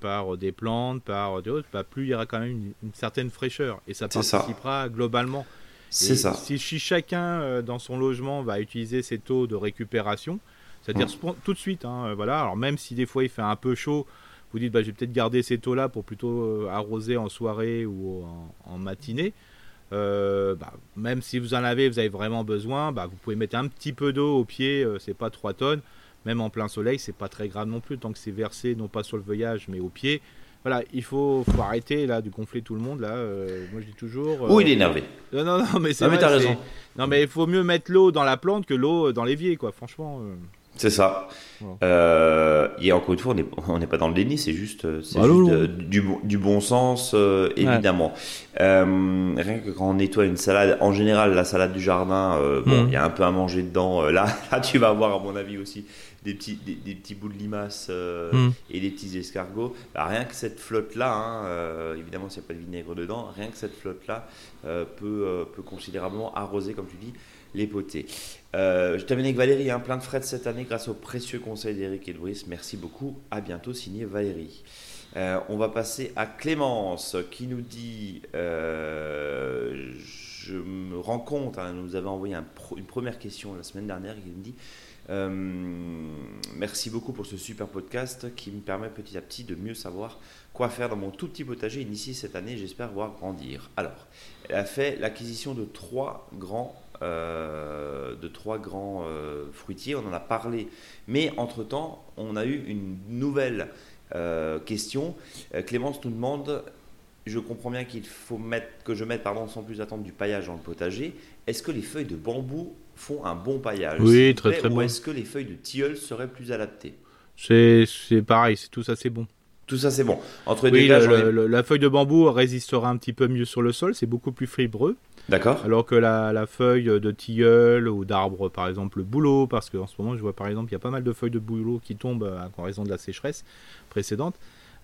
par des plantes, par des autres, bah, plus il y aura quand même une, une certaine fraîcheur et ça participera globalement c'est ça. Si, chacun euh, dans son logement va utiliser ces taux de récupération, c'est-à-dire mmh. tout de suite, hein, euh, voilà. Alors même si des fois il fait un peu chaud, vous dites bah, je vais peut-être garder ces taux-là pour plutôt euh, arroser en soirée ou en, matinée. Bah, même si vous en avez, vous avez vraiment besoin, bah, vous pouvez mettre un petit peu d'eau au pied, c'est pas 3 tonnes. Même en plein soleil, c'est pas très grave non plus, tant que c'est versé non pas sur le feuillage mais au pied. Voilà, il faut, faut arrêter là de gonfler tout le monde là. Euh, moi je dis toujours. Euh, il est énervé. Non non non mais c'est. Non mais t'as raison. Non mais il faut mieux mettre l'eau dans la plante que l'eau dans l'évier quoi. Franchement. Euh. C'est ça. et encore une fois, on n'est pas dans le déni, c'est juste, bah, du, du, bon sens, évidemment. rien que quand on nettoie une salade, en général, la salade du jardin, bon, hmm. il y a un peu à manger dedans. là, là, tu vas avoir, à mon avis aussi, des petits, des, petits bouts de limace euh, hmm. et des petits escargots. Bah, rien que cette flotte-là, hein, euh, évidemment s'il n'y a pas de vinaigre dedans, rien que cette flotte-là euh, peut, peut considérablement arroser, comme tu dis, les potés. je termine avec Valérie, hein, plein de frais de cette année grâce aux précieux conseils d'Eric et de Brice. Merci beaucoup, à bientôt, signé Valérie. on va passer à Clémence qui nous dit Je me rends compte, hein, nous avait envoyé une première question la semaine dernière qui nous dit euh, merci beaucoup pour ce super podcast qui me permet petit à petit de mieux savoir quoi faire dans mon tout petit potager initié cette année. J'espère voir grandir. Alors, elle a fait l'acquisition de trois grands euh, de trois grands euh, fruitiers. On en a parlé, mais entre temps, on a eu une nouvelle question. Clémence nous demande je comprends bien qu'il faut mettre, que je mette pardon, sans plus attendre du paillage dans le potager. Est-ce que les feuilles de bambou font un bon paillage Oui, très très bon. Est-ce que les feuilles de tilleul seraient plus adaptées C'est pareil, c'est tout ça c'est bon. Tout ça c'est bon. Entre oui, la feuille de bambou résistera un petit peu mieux sur le sol, c'est beaucoup plus fibreux. D'accord. Alors que la, la, feuille de tilleul ou d'arbre, par exemple le bouleau, parce qu'en ce moment je vois par exemple il y a pas mal de feuilles de bouleau qui tombent à raison de la sécheresse précédente.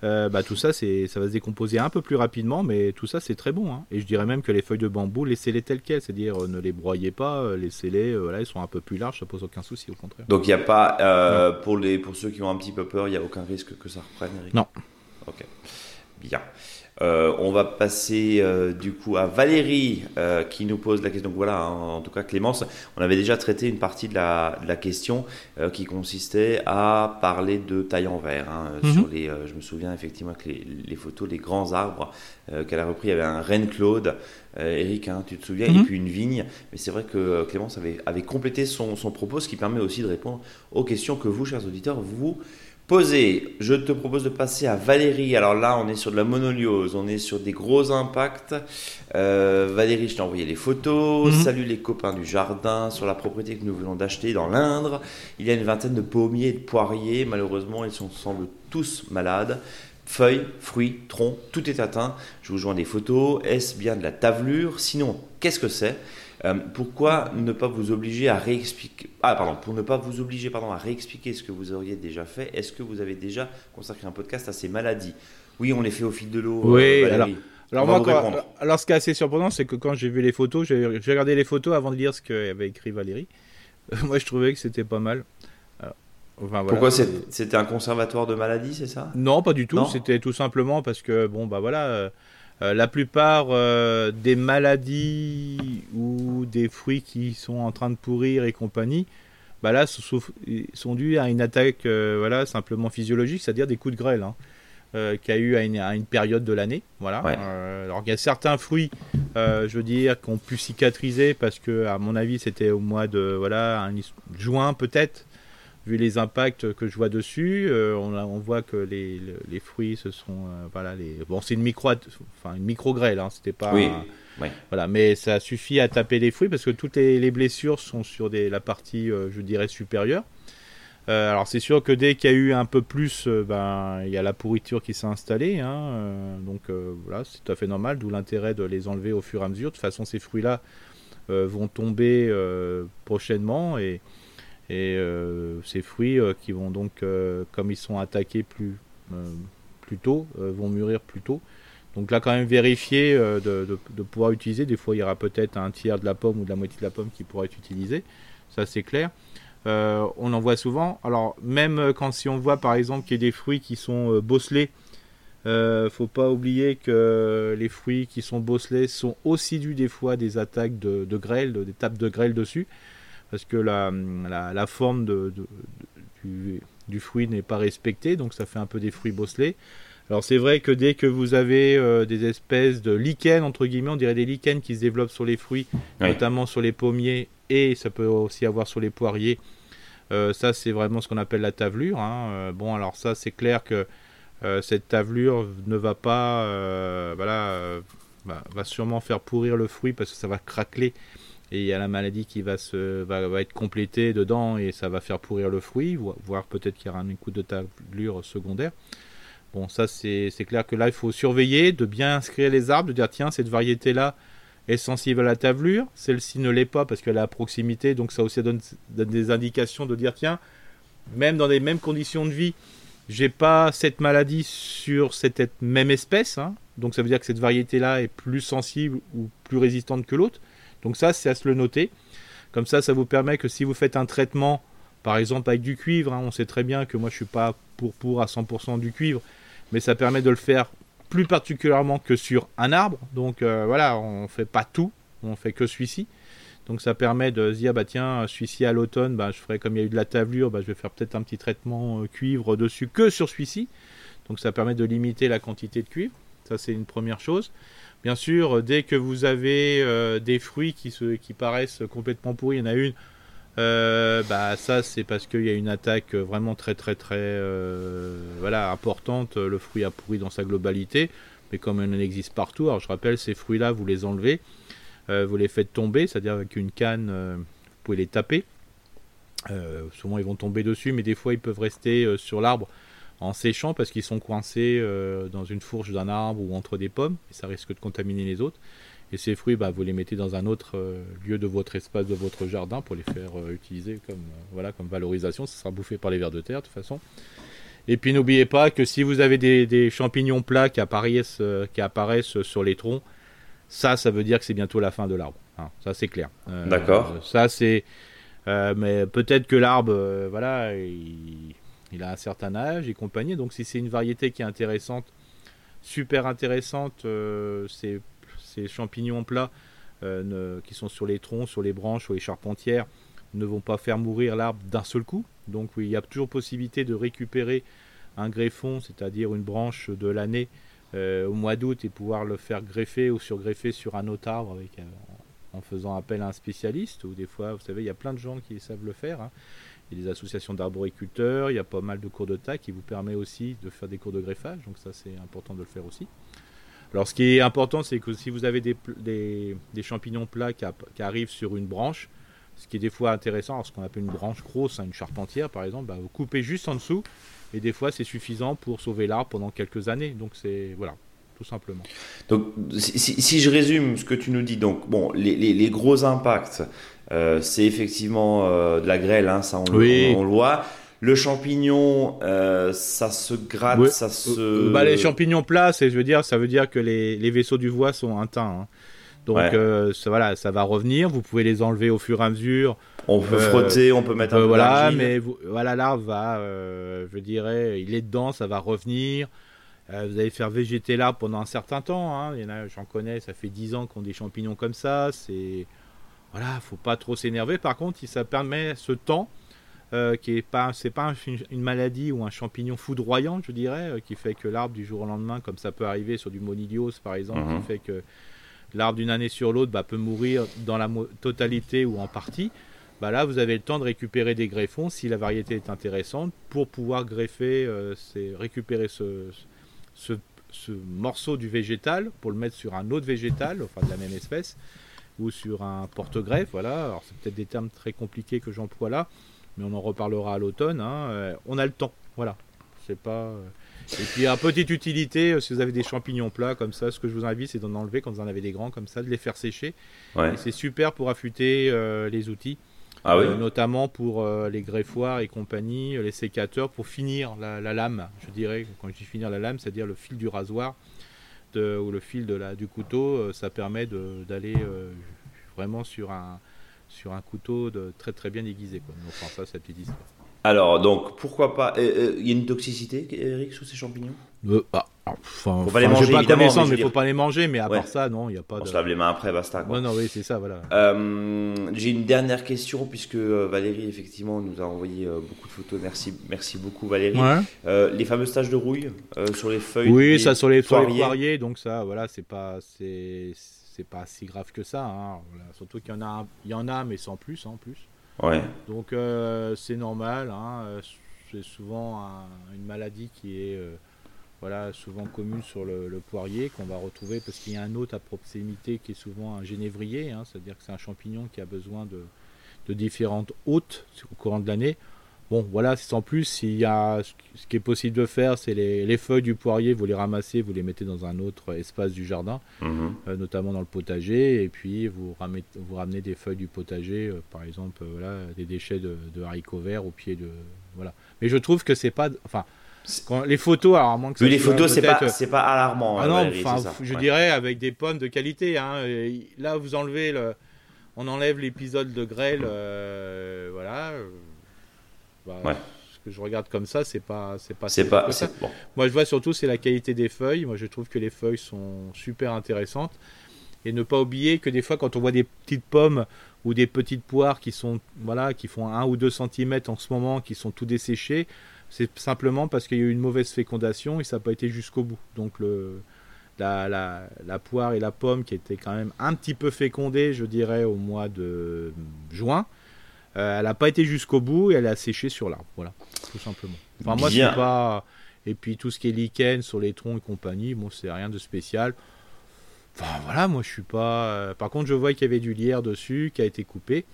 Euh, bah, tout ça, c'est, ça va se décomposer un peu plus rapidement, mais tout ça, c'est très bon. Hein. Et je dirais même que les feuilles de bambou, laissez-les telles quelles, c'est-à-dire euh, ne les broyez pas, euh, laissez-les, voilà, ils sont un peu plus larges, ça pose aucun souci, au contraire. Donc il n'y a pas, pour, les, pour ceux qui ont un petit peu peur, il n'y a aucun risque que ça reprenne, Eric? Non. Ok, bien. Euh, on va passer euh, du coup à Valérie euh, qui nous pose la question. Donc voilà, hein, en tout cas Clémence, on avait déjà traité une partie de la, question qui consistait à parler de taille en verre. Hein, mhm. sur les, je me souviens effectivement que les, photos des grands arbres qu'elle a repris, il y avait un Reine Claude. Eric, hein, tu te souviens, et mhm. puis une vigne. Mais c'est vrai que Clémence avait, avait complété son, son propos, ce qui permet aussi de répondre aux questions que vous, chers auditeurs, vous Posé, je te propose de passer à Valérie. Alors là, on est sur de la monoliose, on est sur des gros impacts. Euh, Valérie, je t'ai envoyé les photos. Mhm. Salut les copains du jardin sur la propriété que nous venons d'acheter dans l'Indre. Il y a une vingtaine de pommiers et de poiriers. Malheureusement, ils sont, semblent tous malades. Feuilles, fruits, troncs, tout est atteint. Je vous joins des photos. Est-ce bien de la tavelure? Sinon, qu'est-ce que c'est? Euh, pourquoi ne pas vous obliger à réexpliquer Ah pardon, pour ne pas vous obliger pardon à réexpliquer ce que vous auriez déjà fait. Est-ce que vous avez déjà consacré un podcast à ces maladies? Oui, on les fait au fil de l'eau. Oui, euh, alors. Alors, moi, alors, ce qui est assez surprenant, c'est que quand j'ai vu les photos, j'ai regardé les photos avant de lire ce qu'avait écrit Valérie. moi, je trouvais que c'était pas mal. Pourquoi c'était un conservatoire de maladies, c'est ça? Non, pas du tout. C'était tout simplement parce que, bon, bah voilà, euh, la plupart euh, des maladies ou des fruits qui sont en train de pourrir et compagnie, bah là, sont, sont dus à une attaque euh, voilà, simplement physiologique, c'est-à-dire des coups de grêle. Hein, qu'il y a eu à une, période de l'année. Voilà. alors il y a certains fruits, je veux dire, qui ont pu cicatriser parce que, à mon avis, c'était au mois de voilà, juin peut-être, vu les impacts que je vois dessus, euh, on, on, voit que les, les, fruits se sont euh, voilà les bon c'est une micro enfin une micro grêle hein, c'était pas oui, voilà mais ça suffit à taper les fruits parce que toutes les, blessures sont sur des, la partie euh, je dirais supérieure. alors c'est sûr que dès qu'il y a eu un peu plus, ben il y a la pourriture qui s'est installée, hein, donc voilà c'est tout à fait normal, d'où l'intérêt de les enlever au fur et à mesure. De toute façon ces fruits là vont tomber prochainement et et euh, ces fruits euh, qui vont donc, euh, comme ils sont attaqués plus, tôt, vont mûrir plus tôt. Donc là, quand même vérifier de, pouvoir utiliser. Des fois, il y aura peut-être un tiers de la pomme ou de la moitié de la pomme qui pourra être utilisé. Ça, c'est clair. on en voit souvent. Alors, même quand si on voit par exemple qu'il y a des fruits qui sont bosselés, euh, faut pas oublier que les fruits qui sont bosselés sont aussi dus des fois des attaques de grêle, des tapes de grêle dessus parce que la, la, forme de, du, fruit n'est pas respectée, donc ça fait un peu des fruits bosselés. Alors c'est vrai que dès que vous avez euh, des espèces de lichens, entre guillemets, on dirait des lichens qui se développent sur les fruits, notamment sur les pommiers, et ça peut aussi avoir sur les poiriers, euh, ça c'est vraiment ce qu'on appelle la tavelure. Hein. Euh, bon alors ça c'est clair que cette tavelure ne va pas, voilà, va sûrement faire pourrir le fruit parce que ça va craqueler et il y a la maladie qui va, se, va, va, être complétée dedans et ça va faire pourrir le fruit, voire peut-être qu'il y aura un coup de tablure secondaire. Bon, ça c'est clair que là il faut surveiller, de bien inscrire les arbres, de dire tiens, cette variété-là est sensible à la tablure, celle-ci ne l'est pas parce qu'elle est à proximité, donc ça aussi donne, donne, des indications de dire tiens, même dans les mêmes conditions de vie, j'ai pas cette maladie sur cette même espèce, hein. donc ça veut dire que cette variété-là est plus sensible ou plus résistante que l'autre. Donc ça, c'est à se le noter. Comme ça, ça vous permet que si vous faites un traitement, par exemple avec du cuivre, hein, on sait très bien que moi je suis pas pour pour à 100% du cuivre, mais ça permet de le faire plus particulièrement que sur un arbre. Donc euh, voilà, on fait pas tout, on fait que celui-ci. Donc ça permet de se dire bah tiens celui-ci à l'automne, bah, je ferai comme il y a eu de la tablure, bah, je vais faire peut-être un petit traitement euh, cuivre dessus que sur celui-ci. Donc ça permet de limiter la quantité de cuivre. Ça c'est une première chose. Bien sûr, dès que vous avez euh, des fruits qui, se, qui paraissent complètement pourris, il y en a une, euh, bah ça c'est parce qu'il y a une attaque vraiment très très très euh, importante. Le fruit a pourri dans sa globalité, mais comme il en existe partout, alors je rappelle ces fruits-là, vous les enlevez, vous les faites tomber, c'est-à-dire avec une canne, vous pouvez les taper. souvent ils vont tomber dessus, mais des fois ils peuvent rester sur l'arbre en séchant parce qu'ils sont coincés euh, dans une fourche d'un arbre ou entre des pommes et ça risque de contaminer les autres. Et ces fruits, bah, vous les mettez dans un autre euh, lieu de votre espace, de votre jardin pour les faire euh, utiliser comme, voilà, comme valorisation. Ça sera bouffé par les vers de terre de toute façon. Et puis n'oubliez pas que si vous avez des, champignons plats qui apparaissent, qui apparaissent sur les troncs, ça, ça veut dire que c'est bientôt la fin de l'arbre. Hein. ça, c'est clair. D'accord. Ça, c'est. mais peut-être que l'arbre, voilà, il, il a un certain âge et compagnie. Donc si c'est une variété qui est intéressante, super intéressante, euh, ces, champignons plats euh, qui sont sur les troncs, sur les branches, sur les charpentières, ne vont pas faire mourir l'arbre d'un seul coup. Donc il y a toujours possibilité de récupérer un greffon, c'est-à-dire une branche de l'année euh, au mois d'août et pouvoir le faire greffer ou surgreffer sur un autre arbre en faisant appel à un spécialiste. Ou des fois, vous savez, il y a plein de gens qui savent le faire. Hein. Il y a des associations d'arboriculteurs, il y a pas mal de cours de taille qui vous permet aussi de faire des cours de greffage, donc ça c'est important de le faire aussi. Alors ce qui est important, c'est que si vous avez des, champignons plats qui, arrivent sur une branche, ce qui est des fois intéressant, ce qu'on appelle une branche grosse, hein, une charpentière par exemple, bah, vous coupez juste en dessous, et des fois c'est suffisant pour sauver l'arbre pendant quelques années. Donc c'est voilà, tout simplement. Donc si, je résume ce que tu nous dis, donc bon, les, les gros impacts, euh, c'est effectivement euh, de la grêle, hein, ça on, le, voit. Le champignon, euh, ça se gratte, ça se. Bah, les champignons plats, je veux dire, ça veut dire que les, les vaisseaux du voie sont inteints. Hein. Donc ça, voilà, ça va revenir. Vous pouvez les enlever au fur et à mesure. On peut frotter, on peut mettre un peu Voilà, mais voilà, l'arbre va, je dirais, il est dedans, ça va revenir. Vous allez faire végéter l'arbre pendant un certain temps. Hein. Il y en a, j'en connais, ça fait 10 ans qu'on des champignons comme ça. C'est voilà, faut pas trop s'énerver. Par contre, ça permet ce temps euh, qui est pas, c'est pas une maladie ou un champignon foudroyant, je dirais, euh, qui fait que l'arbre du jour au lendemain, comme ça peut arriver sur du monilios par exemple, qui mhm. fait que l'arbre d'une année sur l'autre bah, peut mourir dans la totalité ou en partie. Bah là, vous avez le temps de récupérer des greffons si la variété est intéressante pour pouvoir greffer, euh, c'est récupérer ce, ce, ce morceau du végétal pour le mettre sur un autre végétal, enfin de la même espèce, ou sur un porte-greffe. Voilà, alors c'est peut-être des termes très compliqués que j'emploie là, mais on en reparlera à l'automne. Hein. Euh, on a le temps, voilà. C'est pas. Euh, et puis, à petite utilité, euh, si vous avez des champignons plats comme ça, ce que je vous invite, c'est d'en enlever quand vous en avez des grands comme ça, de les faire sécher. C'est super pour affûter les outils. Ah notamment pour les greffoirs et compagnie, les sécateurs, pour finir la, la, lame, je dirais, quand je dis finir la lame, c'est-à-dire le fil du rasoir, ou le fil de la, du couteau, euh, ça permet d'aller euh, vraiment sur un, sur un couteau de, très très bien aiguisé. Quoi. Donc, enfin, ça, c'est la petite histoire. Alors, donc, pourquoi pas. Il y a une toxicité, Eric, sur ces champignons? Euh, ah, Enfin, faut pas les manger, pas connaissance, mais, il faut pas les manger. Mais à part ça, non, il n'y a pas. On se lave les mains après, basta. Quoi. non, oui, c'est ça, voilà. Euh, j'ai une dernière question puisque euh, Valérie effectivement nous a envoyé euh, beaucoup de photos. Merci, merci beaucoup Valérie. les fameuses taches de rouille sur les feuilles. Oui, ça sur les, poiriers. donc ça, voilà, c'est pas, c'est, pas si grave que ça. Hein, Surtout qu'il y en a, il y en a, mais sans plus, en plus. Ouais. Donc c'est normal. Hein, c'est souvent une maladie qui est voilà, souvent commune sur le, poirier qu'on va retrouver parce qu'il y a un autre à proximité qui est souvent un génévrier, hein, c'est-à-dire que c'est un champignon qui a besoin de, de différentes hôtes au courant de l'année. Bon, voilà, c'est en plus, s'il y a, ce qui est possible de faire, c'est les, feuilles du poirier, vous les ramassez, vous les mettez dans un autre espace du jardin, mhm. euh, notamment dans le potager, et puis vous ramenez, vous ramenez des feuilles du potager, euh, par exemple, euh, voilà, des déchets de, haricots verts au pied de, voilà. Mais je trouve que c'est pas, enfin, quand, les photos, alors moins que les photos, c'est pas, c'est pas alarmant. Ah non, je dirais avec des pommes de qualité. Hein, là, vous enlevez le, on enlève l'épisode de grêle, voilà bah, ce que je regarde comme ça, c'est pas, c'est pas. C'est pas. Bon. Moi, je vois surtout c'est la qualité des feuilles. Moi, je trouve que les feuilles sont super intéressantes. Et ne pas oublier que des fois, quand on voit des petites pommes ou des petites poires qui sont, voilà, qui font 1 ou 2 cm en ce moment, qui sont tout desséchées, c'est simplement parce qu'il y a eu une mauvaise fécondation et ça n'a pas été jusqu'au bout. Donc le, la, la, la, poire et la pomme qui étaient quand même un petit peu fécondées, je dirais, au mois de juin, euh, elle n'a pas été jusqu'au bout et elle a séché sur l'arbre. Voilà, tout simplement. Enfin, moi, c'est pas. Et puis tout ce qui est lichen sur les troncs et compagnie, bon, c'est rien de spécial. Enfin voilà, moi je suis pas. Euh, par contre, je vois qu'il y avait du lierre dessus qui a été coupé.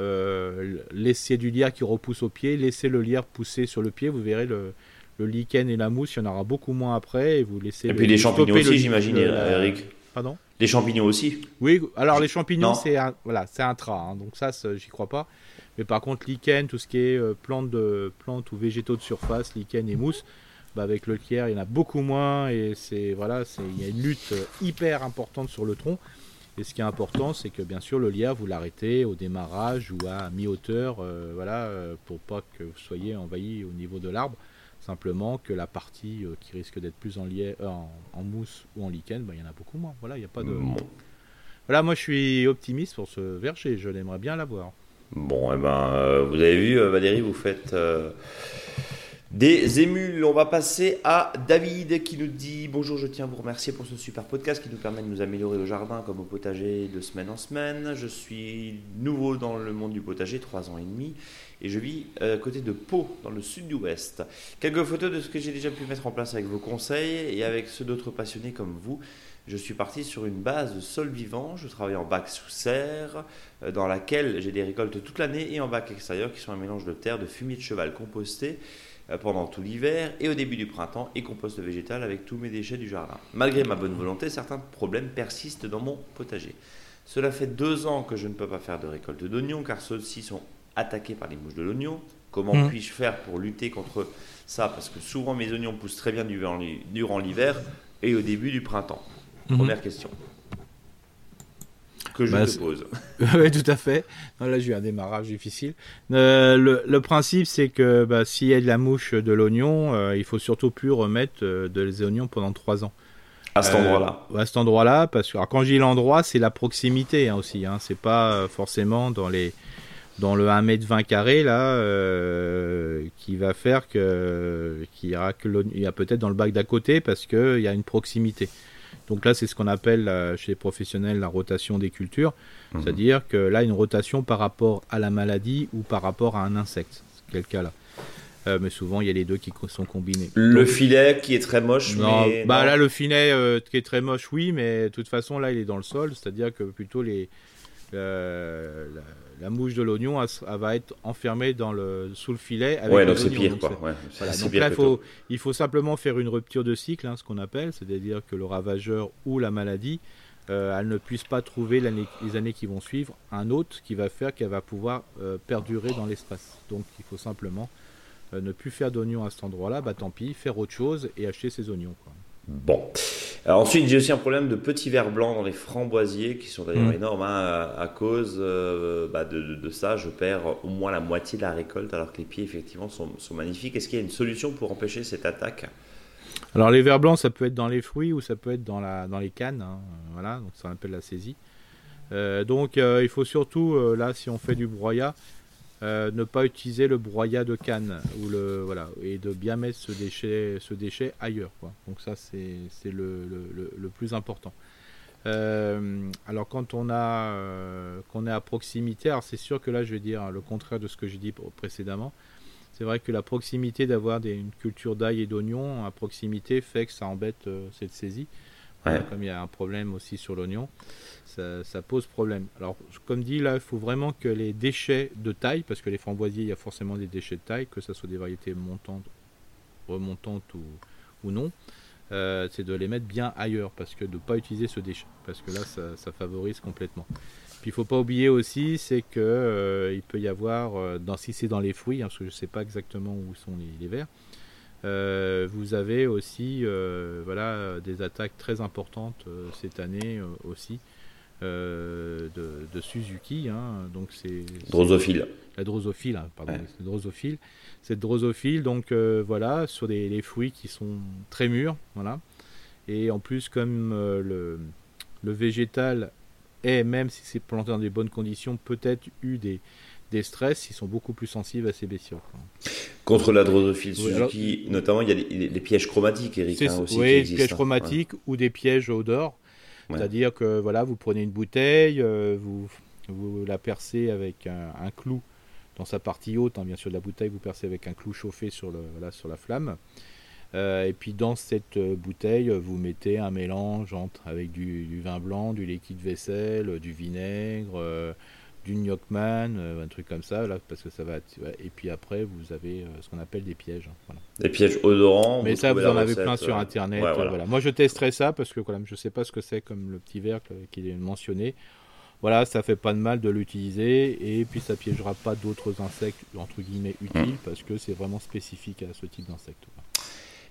Euh, laissez du lierre qui repousse au pied, laissez le lierre pousser sur le pied, vous verrez le, le lichen et la mousse, il y en aura beaucoup moins après. Et, vous laissez et puis les champignons aussi, j'imagine, Eric. Pardon? Les champignons aussi Oui, alors les champignons, c'est un, voilà, un tras, hein, donc ça, j'y crois pas. Mais par contre, lichen, tout ce qui est euh, plantes, de, plantes ou végétaux de surface, lichen et mousse, bah avec le tiers, il y en a beaucoup moins et c'est voilà, il y a une lutte euh, hyper importante sur le tronc. Et ce qui est important, c'est que bien sûr le lierre, vous l'arrêtez au démarrage ou à mi-hauteur, euh, voilà, pour pas que vous soyez envahi au niveau de l'arbre. Simplement que la partie qui risque d'être plus en, lierre, en, mousse ou en lichen, bah, il y en a beaucoup moins. Voilà, il n'y a pas de. Voilà, moi je suis optimiste pour ce verger, je l'aimerais bien l'avoir. Bon, eh ben, euh, vous avez vu, euh, Valérie, vous faites euh, des émules. On va passer à David qui nous dit Bonjour, je tiens à vous remercier pour ce super podcast qui nous permet de nous améliorer au jardin comme au potager de semaine en semaine. Je suis nouveau dans le monde du potager, 3 ans et demi, et je vis à côté de Pau, dans le sud du Ouest. Quelques photos de ce que j'ai déjà pu mettre en place avec vos conseils et avec ceux d'autres passionnés comme vous. Je suis parti sur une base de sol vivant. Je travaille en bac sous serre, euh, dans laquelle j'ai des récoltes toute l'année, et en bac extérieur, qui sont un mélange de terre, de fumier de cheval composté euh, pendant tout l'hiver, et au début du printemps, et compost végétal avec tous mes déchets du jardin. Malgré ma bonne volonté, certains problèmes persistent dans mon potager. Cela fait deux ans que je ne peux pas faire de récolte d'oignons, car ceux-ci sont attaqués par les mouches de l'oignon. Comment mmh. puis-je faire pour lutter contre ça? Parce que souvent mes oignons poussent très bien durant l'hiver et au début du printemps. Mhm. Première question. Que je bah, te pose. oui, tout à fait. là, j'ai eu un démarrage difficile. Euh, le, principe, c'est que bah, s'il y a de la mouche de l'oignon, euh, il faut surtout plus remettre euh, de oignons pendant 3 ans. À cet endroit-là. à cet endroit-là, parce que quand je dis l'endroit, c'est la proximité hein, aussi. Hein, c'est pas forcément dans les dans le 1 m 20 carré là qui va faire que qu'il y aura que il y a peut-être dans le bac d'à côté parce qu'il y a une proximité. Donc là, c'est ce qu'on appelle euh, chez les professionnels la rotation des cultures. Mhm. C'est-à-dire que là, une rotation par rapport à la maladie ou par rapport à un insecte. Quel cas là euh, mais souvent, il y a les deux qui sont combinés. Le filet qui est très moche. Non, bah là, le filet euh, qui est très moche, oui, mais de toute façon, là, il est dans le sol. C'est-à-dire que plutôt les, la mouche de l'oignon va être enfermée dans le, sous le filet. Avec ouais, donc c'est pire. Quoi. donc là, faut, il faut simplement faire une rupture de cycle, hein, ce qu'on appelle, c'est-à-dire que le ravageur ou la maladie, euh, elle ne puisse pas trouver les années qui vont suivre un hôte qui va faire qu'elle va pouvoir euh, perdurer dans l'espace. Donc il faut simplement euh, ne plus faire d'oignons à cet endroit-là, bah tant pis, faire autre chose et acheter ses oignons. Bon. ensuite, j'ai aussi un problème de petits vers blancs dans les framboisiers, qui sont d'ailleurs mm. énormes. Hein, à, cause euh, bah, de, ça, je perds au moins la moitié de la récolte, alors que les pieds, effectivement, sont, magnifiques. Est-ce qu'il y a une solution pour empêcher cette attaque? Alors, les vers blancs, ça peut être dans les fruits ou ça peut être dans, la, dans les cannes. Hein, voilà, donc ça s'appelle la saisie. Euh, donc, euh, il faut surtout, là, si on fait du broyat, euh, ne pas utiliser le broyat de canne ou le voilà et de bien mettre ce déchet ce déchet ailleurs quoi. donc ça c'est le, le, le, plus important euh, alors quand on a euh, qu'on est à proximité alors c'est sûr que là je vais dire le contraire de ce que j'ai dit précédemment c'est vrai que la proximité d'avoir une culture d'ail et d'oignon à proximité fait que ça embête cette saisie. Comme il y a un problème aussi sur l'oignon, ça, pose problème. Alors, comme dit, là, il faut vraiment que les déchets de taille, parce que les framboisiers, il y a forcément des déchets de taille, que ce soit des variétés montantes, remontantes ou, non, euh, c'est de les mettre bien ailleurs, parce que de ne pas utiliser ce déchet, parce que là, ça, favorise complètement. Puis il faut pas oublier aussi, c'est que euh, il peut y avoir, euh, dans, si c'est dans les fruits, hein, parce que je ne sais pas exactement où sont les, les verres, vous avez aussi voilà, des attaques très importantes cette année aussi de, de, Suzuki. Hein, donc c'est drosophile. La drosophile, hein, pardon, drosophile cette drosophile, donc euh, voilà, sur des fruits qui sont très mûrs, voilà. Et en plus, comme euh, le, le, végétal est, même si c'est planté dans des bonnes conditions, peut-être eu des, des stress, ils sont beaucoup plus sensibles à ces blessures. Contre la drosophile Suzuki, notamment, il y a les, pièges chromatiques, Eric, hein, aussi. Oui, des pièges hein. chromatiques ou des pièges odeur. C'est-à-dire que voilà, vous prenez une bouteille, euh, vous, vous la percez avec un, un clou dans sa partie haute, hein, bien sûr, de la bouteille, vous percez avec un clou chauffé sur, le, sur la flamme. Euh, et puis dans cette euh, bouteille, vous mettez un mélange entre, avec du, vin blanc, du liquide vaisselle, du vinaigre, euh, du gnocchman, un truc comme ça, là, parce que ça va. Et puis après, vous avez ce qu'on appelle des pièges. Hein, des pièges odorants. Mais ça, vous en avez plein sur Internet. voilà. Moi, je testerai ça parce que je ne sais pas ce que c'est comme le petit verre qui est mentionné voilà, ça fait pas de mal de l'utiliser et puis ça piégera pas d'autres insectes entre guillemets utiles hmm. parce que c'est vraiment spécifique à ce type d'insecte.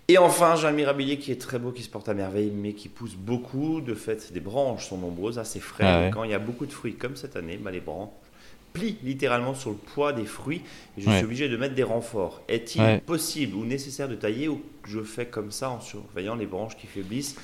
Et enfin, j'ai un mirabilier qui est très beau, qui se porte à merveille, mais qui pousse beaucoup. De fait, des branches sont nombreuses, assez frais. Ah Quand il y a beaucoup de fruits, comme cette année, bah, les branches plient littéralement sur le poids des fruits et je suis obligé de mettre des renforts. Est-il possible ou nécessaire de tailler ou je fais comme ça en surveillant les branches qui faiblissent?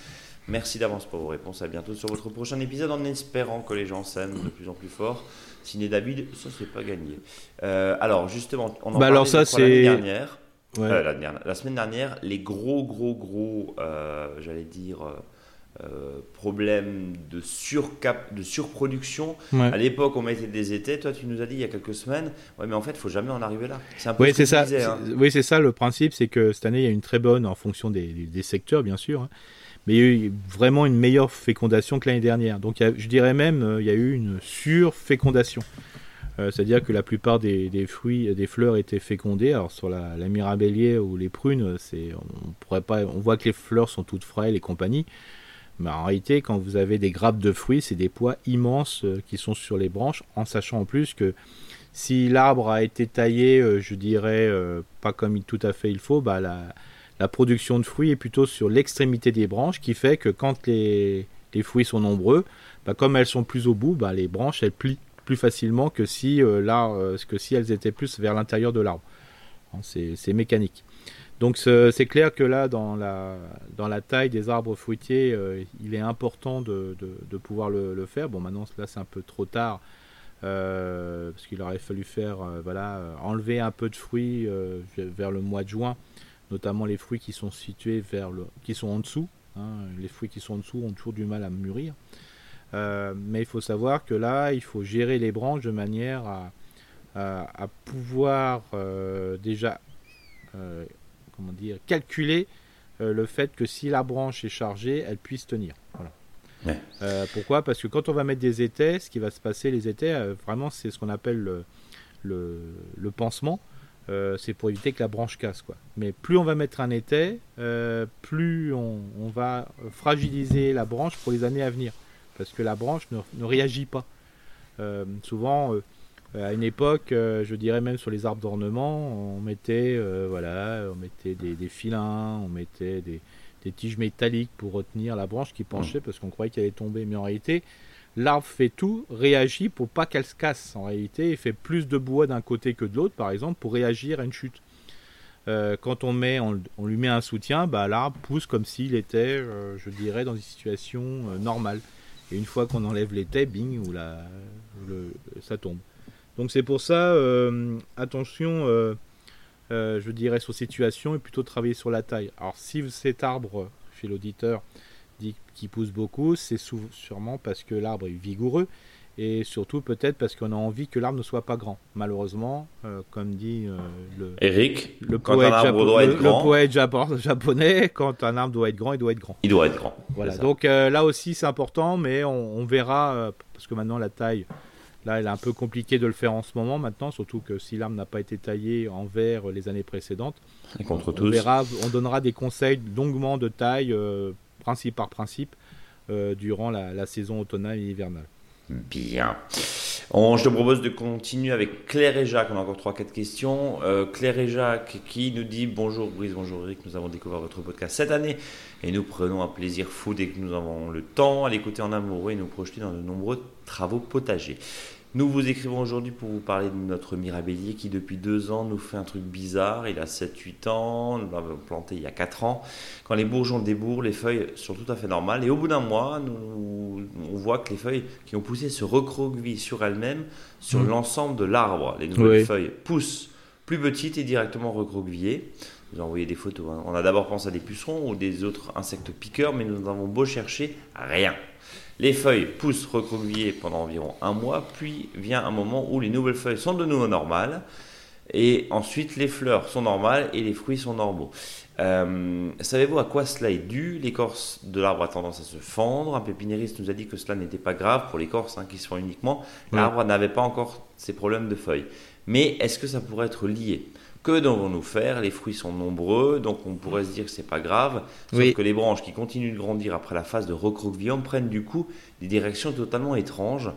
Merci d'avance pour vos réponses. À bientôt sur votre prochain épisode en espérant que les gens s'aiment de plus en plus fort. Ciné David, ça c'est pas gagné. Euh, alors justement, on en bah alors ça c'est dernière. Euh, la, dernière. la, semaine dernière, les gros gros gros, euh, j'allais dire. problèmes de, surcap, de surproduction. À l'époque, on mettait des étés. Toi, tu nous as dit il y a quelques semaines, ouais, mais en fait, il faut jamais en arriver là. C'est un peu oui, c'est ça. Hein. Oui, c'est ça. Le principe, c'est que cette année, il y a une très bonne, en fonction des, des secteurs, bien sûr. Hein, mais il y a eu vraiment une meilleure fécondation que l'année dernière. Donc je dirais même euh, il y a eu une surfécondation. Euh, c'est-à-dire que la plupart des, fruits, des fleurs étaient fécondées. Alors sur la, la mirabellier ou les prunes, on pourrait pas, on voit que les fleurs sont toutes frêles et compagnie. Mais en réalité, quand vous avez des grappes de fruits, c'est des poids immenses euh, qui sont sur les branches, en sachant en plus que si l'arbre a été taillé, je dirais, pas comme tout à fait il faut, bah la, production de fruits est plutôt sur l'extrémité des branches, qui fait que quand les, fruits sont nombreux, bah, comme elles sont plus au bout, bah, les branches elles plient plus facilement que si, euh, euh, que si elles étaient plus vers l'intérieur de l'arbre. Hein, c'est mécanique. Donc c'est clair que là, dans la, dans la taille des arbres fruitiers, euh, il est important de, pouvoir le, faire. Bon, maintenant, là, c'est un peu trop tard, parce qu'il aurait fallu faire, voilà, enlever un peu de fruits vers le mois de juin notamment les fruits qui sont situés vers le, qui sont en dessous. Hein. les fruits qui sont en dessous ont toujours du mal à mûrir. Euh, mais il faut savoir que là, il faut gérer les branches de manière à, à, pouvoir euh, déjà euh, comment dire, calculer le fait que si la branche est chargée, elle puisse tenir. pourquoi? Parce que quand on va mettre des étais, ce qui va se passer, les étais, vraiment, c'est ce qu'on appelle le, le, le, pansement. Euh, c'est pour éviter que la branche casse. Quoi. Mais plus on va mettre un euh, plus on, va fragiliser la branche pour les années à venir. Parce que la branche ne, réagit pas. Euh, souvent, à une époque, je dirais même sur les arbres d'ornement, on mettait, voilà, on mettait des, filins, on mettait des, des, tiges métalliques pour retenir la branche qui penchait parce qu'on croyait qu'elle allait tomber. Mais en réalité, l'arbre fait tout, réagit pour pas qu'elle se casse. En réalité, il fait plus de bois d'un côté que de l'autre, par exemple, pour réagir à une chute. Euh, quand on, met, on, lui met un soutien, bah, l'arbre pousse comme s'il était, euh, je dirais, dans une situation euh, normale. Et une fois qu'on enlève l'été, bing, ou la, ça tombe. Donc c'est pour ça, attention, je dirais, sur situation et plutôt travailler sur la taille. Alors si cet arbre, chez l'auditeur, qui pousse beaucoup, c'est sûrement parce que l'arbre est vigoureux et surtout peut-être parce qu'on a envie que l'arbre ne soit pas grand. Malheureusement, euh, comme dit euh, le, Eric, le poète, japonais, quand un arbre doit être grand, il doit être grand. Il doit être grand. Voilà. Donc euh, là aussi c'est important, mais on, verra parce que maintenant la taille, là, elle est un peu compliqué de le faire en ce moment maintenant, surtout que si l'arbre n'a pas été taillé en verre les années précédentes. Et contre on, tous. verra, on donnera des conseils longuement de taille, principe par principe, durant la, la saison automnale et hivernale. Bien. je te propose de continuer avec Claire et Jacques. On a encore 3-4 questions. Euh, Claire et Jacques qui nous dit Bonjour Brice, bonjour Eric. Nous avons découvert votre podcast cette année et nous prenons un plaisir fou dès que nous avons le temps à l'écouter en amoureux et nous projeter dans de nombreux travaux potagers. Nous vous écrivons aujourd'hui pour vous parler de notre mirabellier qui depuis deux ans nous fait un truc bizarre. Il a 7-8 ans, nous l'avons planté il y a 4 ans. Quand les bourgeons débourrent, les feuilles sont tout à fait normales. Et au bout d'un mois, nous, on voit que les feuilles qui ont poussé se recroquevillent sur elles-mêmes sur mmh. l'ensemble de l'arbre. Les nouvelles feuilles poussent plus petites et directement recroquevillées. Vous envoyé des photos. Hein. On a d'abord pensé à des pucerons ou des autres insectes piqueurs, mais nous avons beau chercher, rien. Les feuilles poussent recroquevillées pendant environ un mois, puis vient un moment où les nouvelles feuilles sont de nouveau normales, et ensuite les fleurs sont normales et les fruits sont normaux. Euh, savez-vous à quoi cela est dû? L'écorce de l'arbre a tendance à se fendre. Un pépinériste nous a dit que cela n'était pas grave pour l'écorce hein, qui se fend uniquement. L'arbre n'avait pas encore ces problèmes de feuilles. Mais est-ce que ça pourrait être lié? Que devons-nous faire Les fruits sont nombreux, donc on pourrait se dire que c'est pas grave. Sauf que les branches qui continuent de grandir après la phase de recroquevillon prennent du coup des directions totalement étranges.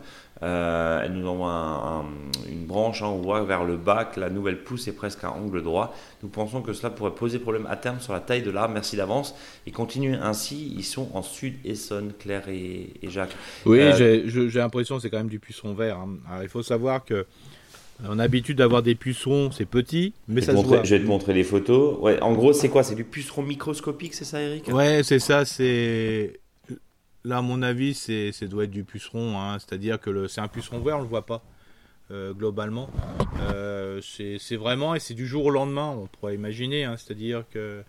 Euh, elles nous envoient une branche, hein, on voit vers le bas que la nouvelle pousse est presque à angle droit. Nous pensons que cela pourrait poser problème à terme sur la taille de l'arbre. Merci d'avance. Et continuez ainsi. Ils sont en Sud Essonne, Claire et, Jacques. Oui, euh, j'ai l'impression que c'est quand même du puceron vert. Hein. Alors, il faut savoir que on a l'habitude d'avoir des pucerons, c'est petit, mais ça se voit. Je vais te montrer les photos. Ouais, en gros, c'est quoi? C'est du puceron microscopique, c'est ça, Eric? Ouais, c'est ça. C'est là, à mon avis, c'est doit être du puceron. Hein. C'est-à-dire que c'est un puceron vert, on le voit pas euh, globalement. Euh, c'est vraiment et c'est du jour au lendemain. On pourrait imaginer. Hein. C'est-à-dire que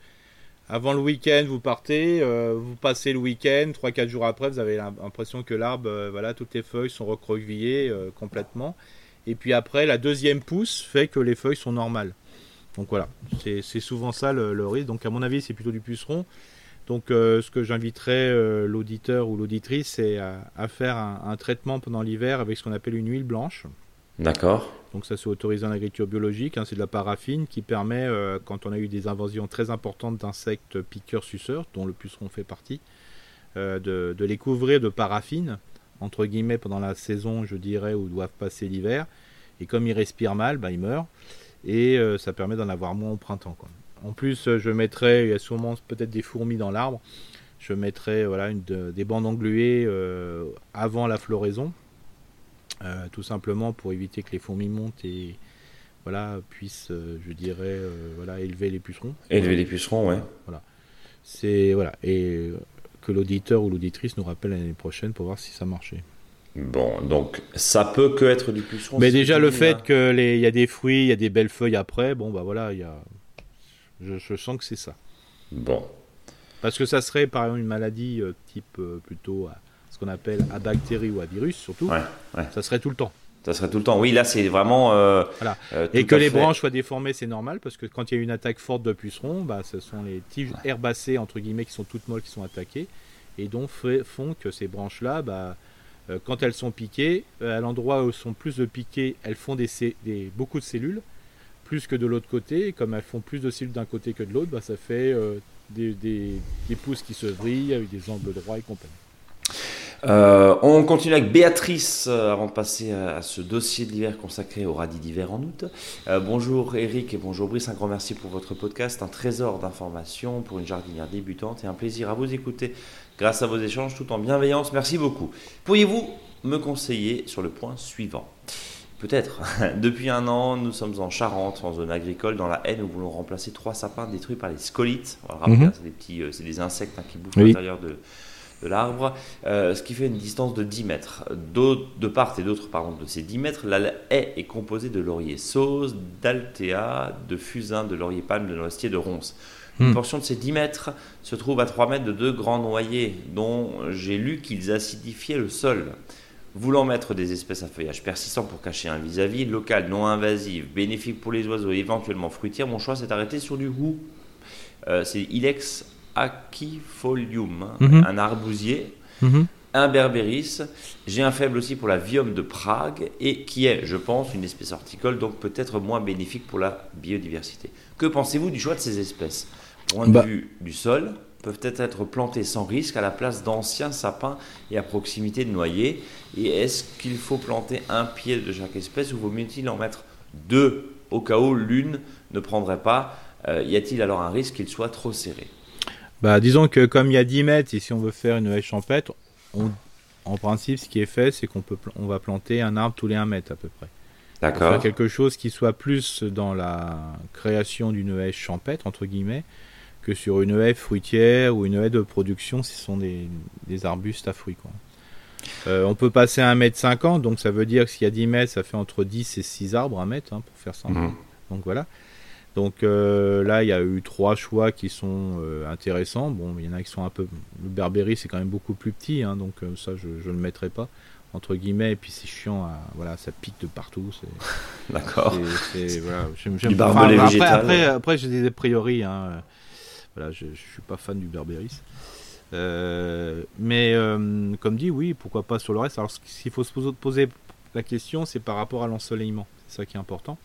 avant le week-end, vous partez, euh, vous passez le week-end, 3-4 jours après, vous avez l'impression que l'arbre, voilà, toutes les feuilles sont recroquevillées complètement. Et puis après, la deuxième pousse fait que les feuilles sont normales. Donc voilà, c'est souvent ça le, risque. Donc à mon avis, c'est plutôt du puceron. Donc euh, ce que j'inviterais euh, l'auditeur ou l'auditrice, c'est à, faire un, traitement pendant l'hiver avec ce qu'on appelle une huile blanche. D'accord. Donc ça c'est autorisé en agriculture biologique, hein, c'est de la paraffine qui permet, euh, quand on a eu des invasions très importantes d'insectes piqueurs-suceurs, dont le puceron fait partie, de, de, les couvrir de paraffine entre guillemets, pendant la saison, je dirais, où doivent passer l'hiver. Et comme ils respirent mal, bah, ils meurent. Et euh, ça permet d'en avoir moins au printemps. Quoi. En plus, euh, je mettrai, il y a sûrement peut-être des fourmis dans l'arbre. Je mettrai voilà, une, des bandes engluées euh, avant la floraison. tout simplement pour éviter que les fourmis montent et voilà, puissent, je dirais, voilà, élever les pucerons. Élever les pucerons, ouais. Voilà. C'est voilà. Et que l'auditeur ou l'auditrice nous rappelle l'année prochaine pour voir si ça marchait. Bon, donc ça peut que être du puceron. Mais déjà le fait qu'il y a des fruits, il y a des belles feuilles après, bon bah voilà, il y a... je, sens que c'est ça. Bon. Parce que ça serait par exemple une maladie euh, type euh, plutôt à ce qu'on appelle à bactérie ou à virus surtout. Ça serait tout le temps. Ça serait tout le temps. Oui, là, c'est vraiment. Euh, voilà. Euh, et que les branches soient déformées, c'est normal parce que quand il y a une attaque forte de pucerons, bah, ce sont les tiges herbacées entre guillemets qui sont toutes molles qui sont attaquées et donc font que ces branches-là, bah, euh, quand elles sont piquées, à l'endroit où elles sont plus de piquées, elles font des, des, beaucoup de cellules, plus que de l'autre côté. Et comme elles font plus de cellules d'un côté que de l'autre, bah, ça fait des, des, des pousses qui se vrillent avec des angles droits et compagnie. Euh, on continue avec Béatrice euh, avant de passer à, ce dossier de l'hiver consacré au radis d'hiver en août. Euh, bonjour Eric et bonjour Brice, un grand merci pour votre podcast, un trésor d'informations pour une jardinière débutante et un plaisir à vous écouter grâce à vos échanges tout en bienveillance. Merci beaucoup. Pourriez-vous me conseiller sur le point suivant? Peut-être. Depuis un an, nous sommes en Charente, en zone agricole, dans la haine, nous voulons remplacer trois sapins détruits par les scolites. Mhm. c'est des petits, c'est des insectes hein, qui bouffent l'intérieur de, de l'arbre, euh, ce qui fait une distance de 10 mètres. De part et d'autre de ces 10 mètres, la haie est composée de laurier sauce, d'altea, de fusain, de laurier palme, de noisetier, de ronces. Une hmm. portion de ces 10 mètres se trouve à 3 mètres de deux grands noyers, dont j'ai lu qu'ils acidifiaient le sol. Voulant mettre des espèces à feuillage persistant pour cacher un vis-à-vis, local, non invasif, bénéfique pour les oiseaux, éventuellement fruitière, mon choix s'est arrêté sur du goût. Euh, c'est Ilex aquifolium, mhm. un arbousier. Mhm. un berbéris. J'ai un faible aussi pour la viome de Prague et qui est, je pense, une espèce horticole, donc peut-être moins bénéfique pour la biodiversité. Que pensez-vous du choix de ces espèces? Point de bah. vue du sol, peuvent être plantés sans risque à la place d'anciens sapins et à proximité de noyers? Et est-ce qu'il faut planter un pied de chaque espèce ou vaut mieux-il en mettre deux au cas où l'une ne prendrait pas? Euh, Y a-t-il alors un risque qu'il soit trop serré? Bah, Disons que comme il y a 10 mètres, et si on veut faire une haie champêtre, en principe, ce qui est fait, c'est qu'on peut, on va planter un arbre tous les 1 mètre à peu près. D'accord. Quelque chose qui soit plus dans la création d'une haie champêtre, entre guillemets, que sur une haie fruitière ou une haie de production, ce sont des, arbustes à fruits. Quoi. Euh, on peut passer à 1m50, donc ça veut dire que s'il y a 10 mètres, ça fait entre 10 et 6 arbres à mètre, hein, pour faire ça. Mhm. Donc voilà. Donc euh, là, il y a eu trois choix qui sont euh, intéressants. Bon, il y en a qui sont un peu. Le Berberi, c'est quand même beaucoup plus petit, hein, donc ça, je ne le mettrai pas entre guillemets, et puis c'est chiant, voilà, ça pique de partout. D'accord. Voilà, du après, après, après j'ai des a priori. Hein, voilà, je, ne suis pas fan du Berbéris. Euh, mais euh, comme dit, oui, pourquoi pas sur le reste. Alors, s'il faut se poser la question, c'est par rapport à l'ensoleillement. C'est ça qui est important.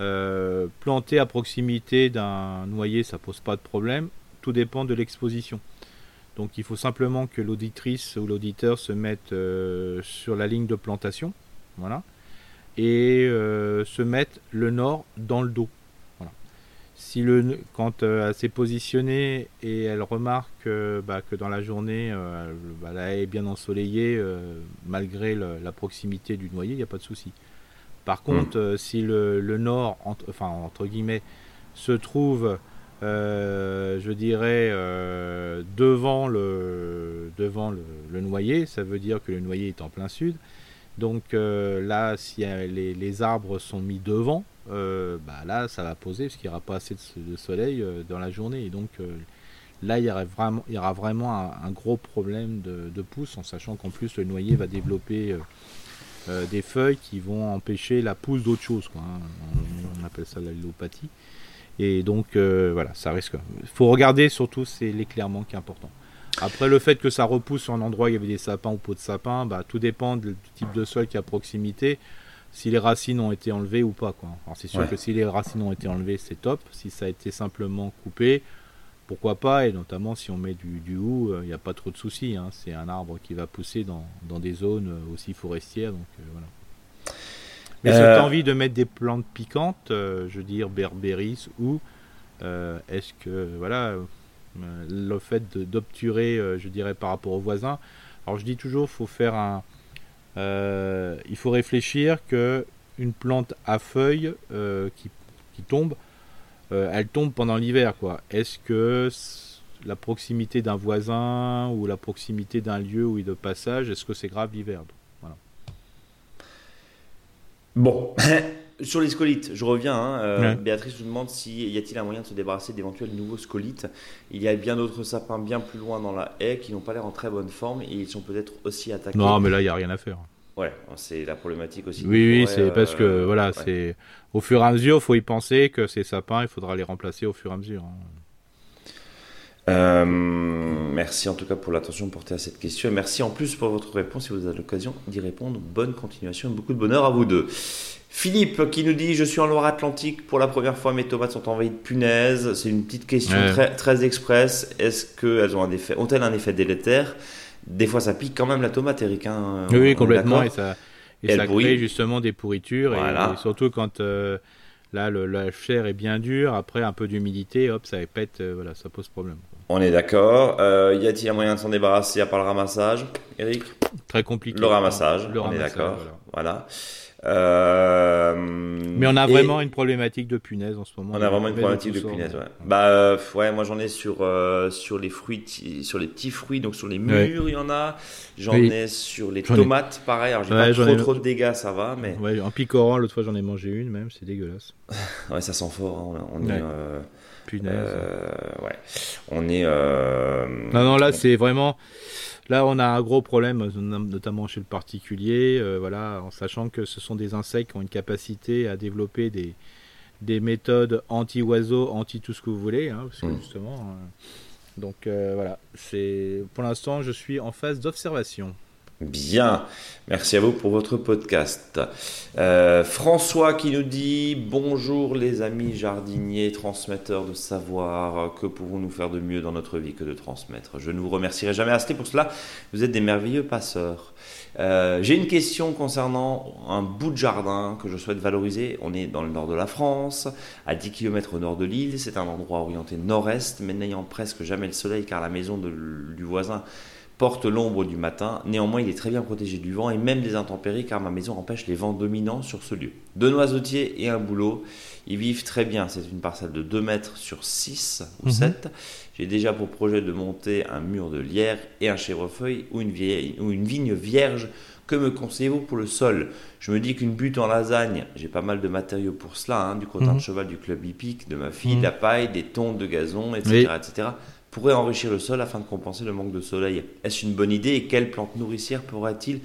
Euh, planter à proximité d'un noyer, ça pose pas de problème. Tout dépend de l'exposition. Donc, il faut simplement que l'auditrice ou l'auditeur se mette sur la ligne de plantation, voilà, et se mette le nord dans le dos si le, quand euh, elle s'est positionnée et elle remarque bah, que dans la journée, euh, bah, la est bien ensoleillée, euh, malgré la proximité du noyer, il n'y a pas de souci. Par hmm. contre, si le, nord, entre, enfin entre guillemets, se trouve, je dirais, devant, le, devant le, noyer, ça veut dire que le noyer est en plein sud. Donc là, si les, les arbres sont mis devant, euh, bah là, ça va poser parce qu'il n'y aura pas assez de, soleil euh, dans la journée. Et donc euh, là, il y aura vraiment, il y aura vraiment un, gros problème de, de, pousse, en sachant qu'en plus, le noyer va développer des feuilles qui vont empêcher la pousse d'autre chose. Quoi, hein. on, appelle ça l'allopathie. Et donc, voilà, ça risque. Il faut regarder surtout, c'est l'éclairement qui est important. Après, le fait que ça repousse sur un endroit où il y avait des sapins ou pots de sapin, bah, tout dépend du type de sol qui est à proximité si les racines ont été enlevées ou pas. Quoi. Alors c'est sûr que si les racines ont été enlevées, c'est top. Si ça a été simplement coupé, pourquoi pas Et notamment si on met du, du hou, il euh, n'y a pas trop de soucis. Hein. C'est un arbre qui va pousser dans, dans des zones euh, aussi forestières. Donc euh, voilà. Mais si tu as envie de mettre des plantes piquantes, je veux dire berbéris ou est-ce que voilà le fait d'obturer, je dirais par rapport aux voisins. Alors je dis toujours, faut faire un il faut réfléchir que une plante à feuilles euh, qui, tombe, euh, elle tombe pendant l'hiver. quoi. Est-ce que la proximité d'un voisin ou la proximité d'un lieu où il de passage, est-ce que c'est grave l'hiver voilà. Bon, sur les scolites, je reviens. Hein, Béatrice nous demande s'il y a-t-il un moyen de se débarrasser d'éventuels nouveaux scolites. Il y a bien d'autres sapins bien plus loin dans la haie qui n'ont pas l'air en très bonne forme et ils sont peut-être aussi attaqués. Non, mais là, il n'y a rien à faire. Ouais, c'est la problématique aussi. Oui, oui, c'est parce que euh, voilà, c'est au fur et à mesure, faut y penser que ces sapins, il faudra les remplacer au fur et à mesure. Hein. Euh, merci en tout cas pour l'attention portée à cette question. Merci en plus pour votre réponse. Si vous avez l'occasion d'y répondre, bonne continuation et beaucoup de bonheur à vous deux. Philippe qui nous dit Je suis en Loire-Atlantique pour la première fois, mes tomates sont envahies de punaises. C'est une petite question très, très express. Est-ce qu'elles ont un effet, ont-elles un effet délétère? Des fois ça pique quand même la tomate, Eric. Hein, oui, complètement. Et ça, et ça crée justement des pourritures. Et, surtout quand euh, là, le, la chair est bien dure, après un peu d'humidité, hop, ça pète, euh, voilà, ça pose problème. On est d'accord. Euh, y a-t-il un moyen de s'en débarrasser à part le ramassage, Eric? Très compliqué. Le ramassage, on est d'accord. voilà. Euh, mais on a vraiment une problématique de punaise en ce moment. On a vraiment une problématique de, punaise, ouais. Bah euh, ouais, moi j'en ai sur euh, sur les fruits, sur les petits fruits, donc sur les mûres il y en a. J'en ai sur les tomates, pareil. Alors j'ai pas trop trop de dégâts, ça va, mais. Ouais, en picorant, l'autre fois j'en ai mangé une même, c'est dégueulasse. ouais, ça sent fort. Hein. On, est. Punaise. ouais, on est. non non là c'est vraiment. Là, on a un gros problème, notamment chez le particulier, voilà, en sachant que ce sont des insectes qui ont une capacité à développer des, des méthodes anti-oiseaux, anti tout ce que vous voulez, hein, parce que mmh. justement. Hein. donc voilà, c'est pour l'instant, je suis en phase d'observation. Bien, merci à vous pour votre podcast. Euh, François qui nous dit Bonjour les amis jardiniers, transmetteurs de savoir, que pouvons-nous faire de mieux dans notre vie que de transmettre? Je ne vous remercierai jamais assez pour cela, vous êtes des merveilleux passeurs. Euh, j'ai une question concernant un bout de jardin que je souhaite valoriser. On est dans le nord de la France, à 10 km au nord de l'île. C'est un endroit orienté nord-est, mais n'ayant presque jamais le soleil car la maison du voisin porte l'ombre du matin. Néanmoins, il est très bien protégé du vent et même des intempéries car ma maison empêche les vents dominants sur ce lieu. Deux noisetiers et un boulot. Ils vivent très bien. C'est une parcelle de 2 mètres sur 6 ou 7. Mhm. J'ai déjà pour projet de monter un mur de lierre et un chèvrefeuille ou une, vieille, ou une vigne vierge. Que me conseillez-vous pour le sol? Je me dis qu'une butte en lasagne, j'ai pas mal de matériaux pour cela, hein, du crottin de mhm. cheval du club hippique, de ma fille, de la mhm. paille, des tontes de gazon, etc., etc pourrait enrichir le sol afin de compenser le manque de soleil. Est-ce une bonne idée et quelles plantes nourricières pourraient-ils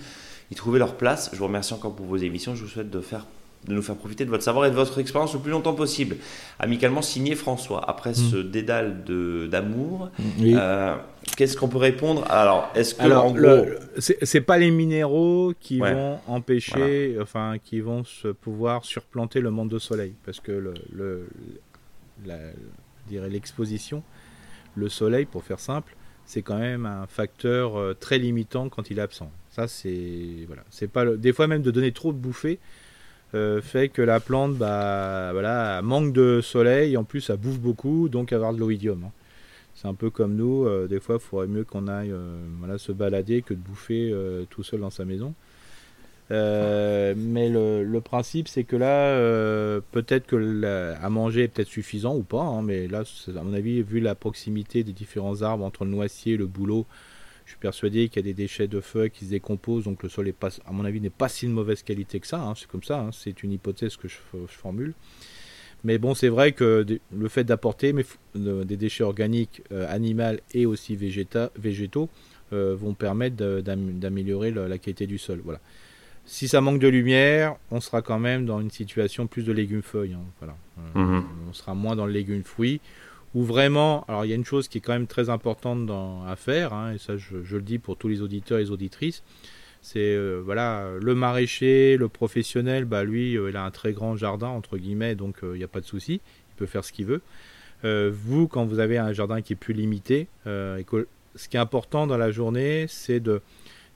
y trouver leur place? Je vous remercie encore pour vos émissions. Je vous souhaite de, faire, de nous faire profiter de votre savoir et de votre expérience le plus longtemps possible. Amicalement signé François. Après ce mm. dédale d'amour, euh, qu'est-ce qu'on peut répondre? Alors, est-ce que Alors, gros... c'est pas les minéraux qui vont empêcher, enfin, qui vont se pouvoir surplanter le manque de soleil, parce que le, le l'exposition le soleil, pour faire simple, c'est quand même un facteur euh, très limitant quand il est absent. Ça, c'est voilà, c'est pas des fois même de donner trop de bouffées euh, fait que la plante, bah manque de soleil, en plus, ça bouffe beaucoup, donc avoir de l'oïdium. Hein. C'est un peu comme nous, euh, des fois, il faudrait mieux qu'on aille voilà, se balader que de bouffer tout seul dans sa maison. Euh, mais le, principe, c'est que là, euh, peut-être que à manger est peut-être suffisant ou pas, hein, mais là, à mon avis, vu la proximité des différents arbres entre le noisier et le bouleau, je suis persuadé qu'il y a des déchets de feuilles qui se décomposent, donc le sol, est à mon avis, n'est pas si de mauvaise qualité que ça. Hein, c'est comme ça, hein, c'est une hypothèse que je, formule. Mais bon, c'est vrai que le fait d'apporter des déchets organiques, euh, animaux et aussi végétaux vont permettre d'améliorer la, la, qualité du sol. Voilà. Si ça manque de lumière, on sera quand même dans une situation plus de légumes-feuilles. Hein, voilà. Euh, mhm. On sera moins dans le légume-fruit. Ou vraiment, alors il y a une chose qui est quand même très importante dans, à faire, hein, et ça je, le dis pour tous les auditeurs et les auditrices, c'est euh, voilà le maraîcher, le professionnel, bah lui euh, il a un très grand jardin entre guillemets, donc il n'y a pas de souci, il peut faire ce qu'il veut. vous, quand vous avez un jardin qui est plus limité, et ce qui est important dans la journée, c'est de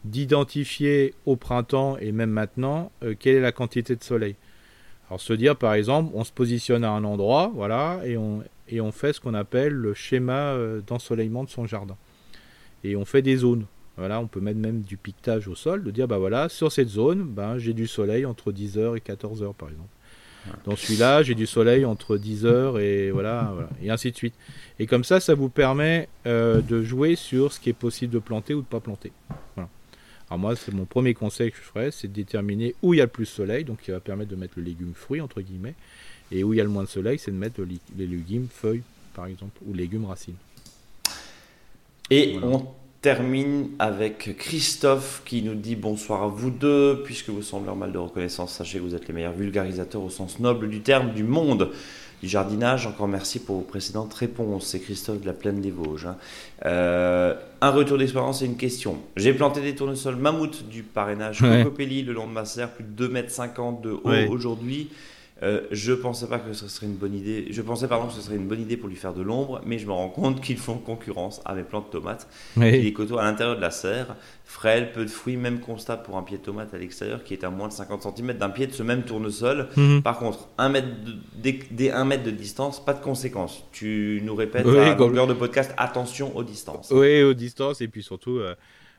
d'identifier au printemps et même maintenant euh, quelle est la quantité de soleil. Alors se dire par exemple, on se positionne à un endroit, voilà, et on, et on fait ce qu'on appelle le schéma euh, d'ensoleillement de son jardin. Et on fait des zones. Voilà, on peut mettre même du piquetage au sol, de dire bah voilà, sur cette zone, ben, j'ai du soleil entre 10h et 14h par exemple. Dans celui-là, j'ai du soleil entre 10h et voilà, voilà, et ainsi de suite. Et comme ça, ça vous permet euh, de jouer sur ce qui est possible de planter ou de pas planter. Voilà. Alors moi, c'est mon premier conseil que je ferais, c'est de déterminer où il y a le plus de soleil, donc qui va permettre de mettre le légume fruit, entre guillemets, et où il y a le moins de soleil, c'est de mettre les légumes feuilles, par exemple, ou légumes racines. Et on termine avec Christophe qui nous dit bonsoir à vous deux, puisque vous semblez en mal de reconnaissance, sachez que vous êtes les meilleurs vulgarisateurs au sens noble du terme du monde du jardinage. Encore merci pour vos précédentes réponses. C'est Christophe de la Plaine des Vosges. Hein. Euh, un retour d'expérience et une question. J'ai planté des tournesols mammouth du parrainage ouais. le long de ma serre, plus de 2,50 m de haut aujourd'hui. Euh, je pensais pas que ce serait une bonne idée. Je pensais pardon que ce serait une bonne idée pour lui faire de l'ombre, mais je me rends compte qu'ils font concurrence à mes plantes de tomates. Oui. Les coteaux à l'intérieur de la serre, frêle, peu de fruits, même constat pour un pied de tomate à l'extérieur qui est à moins de 50 cm d'un pied de ce même tournesol. Mhm. Par contre, un mètre de, dès, un mètre de distance, pas de conséquences. Tu nous répètes oui, à longueur de podcast, attention aux distances. Oui, aux distances et puis surtout. Euh,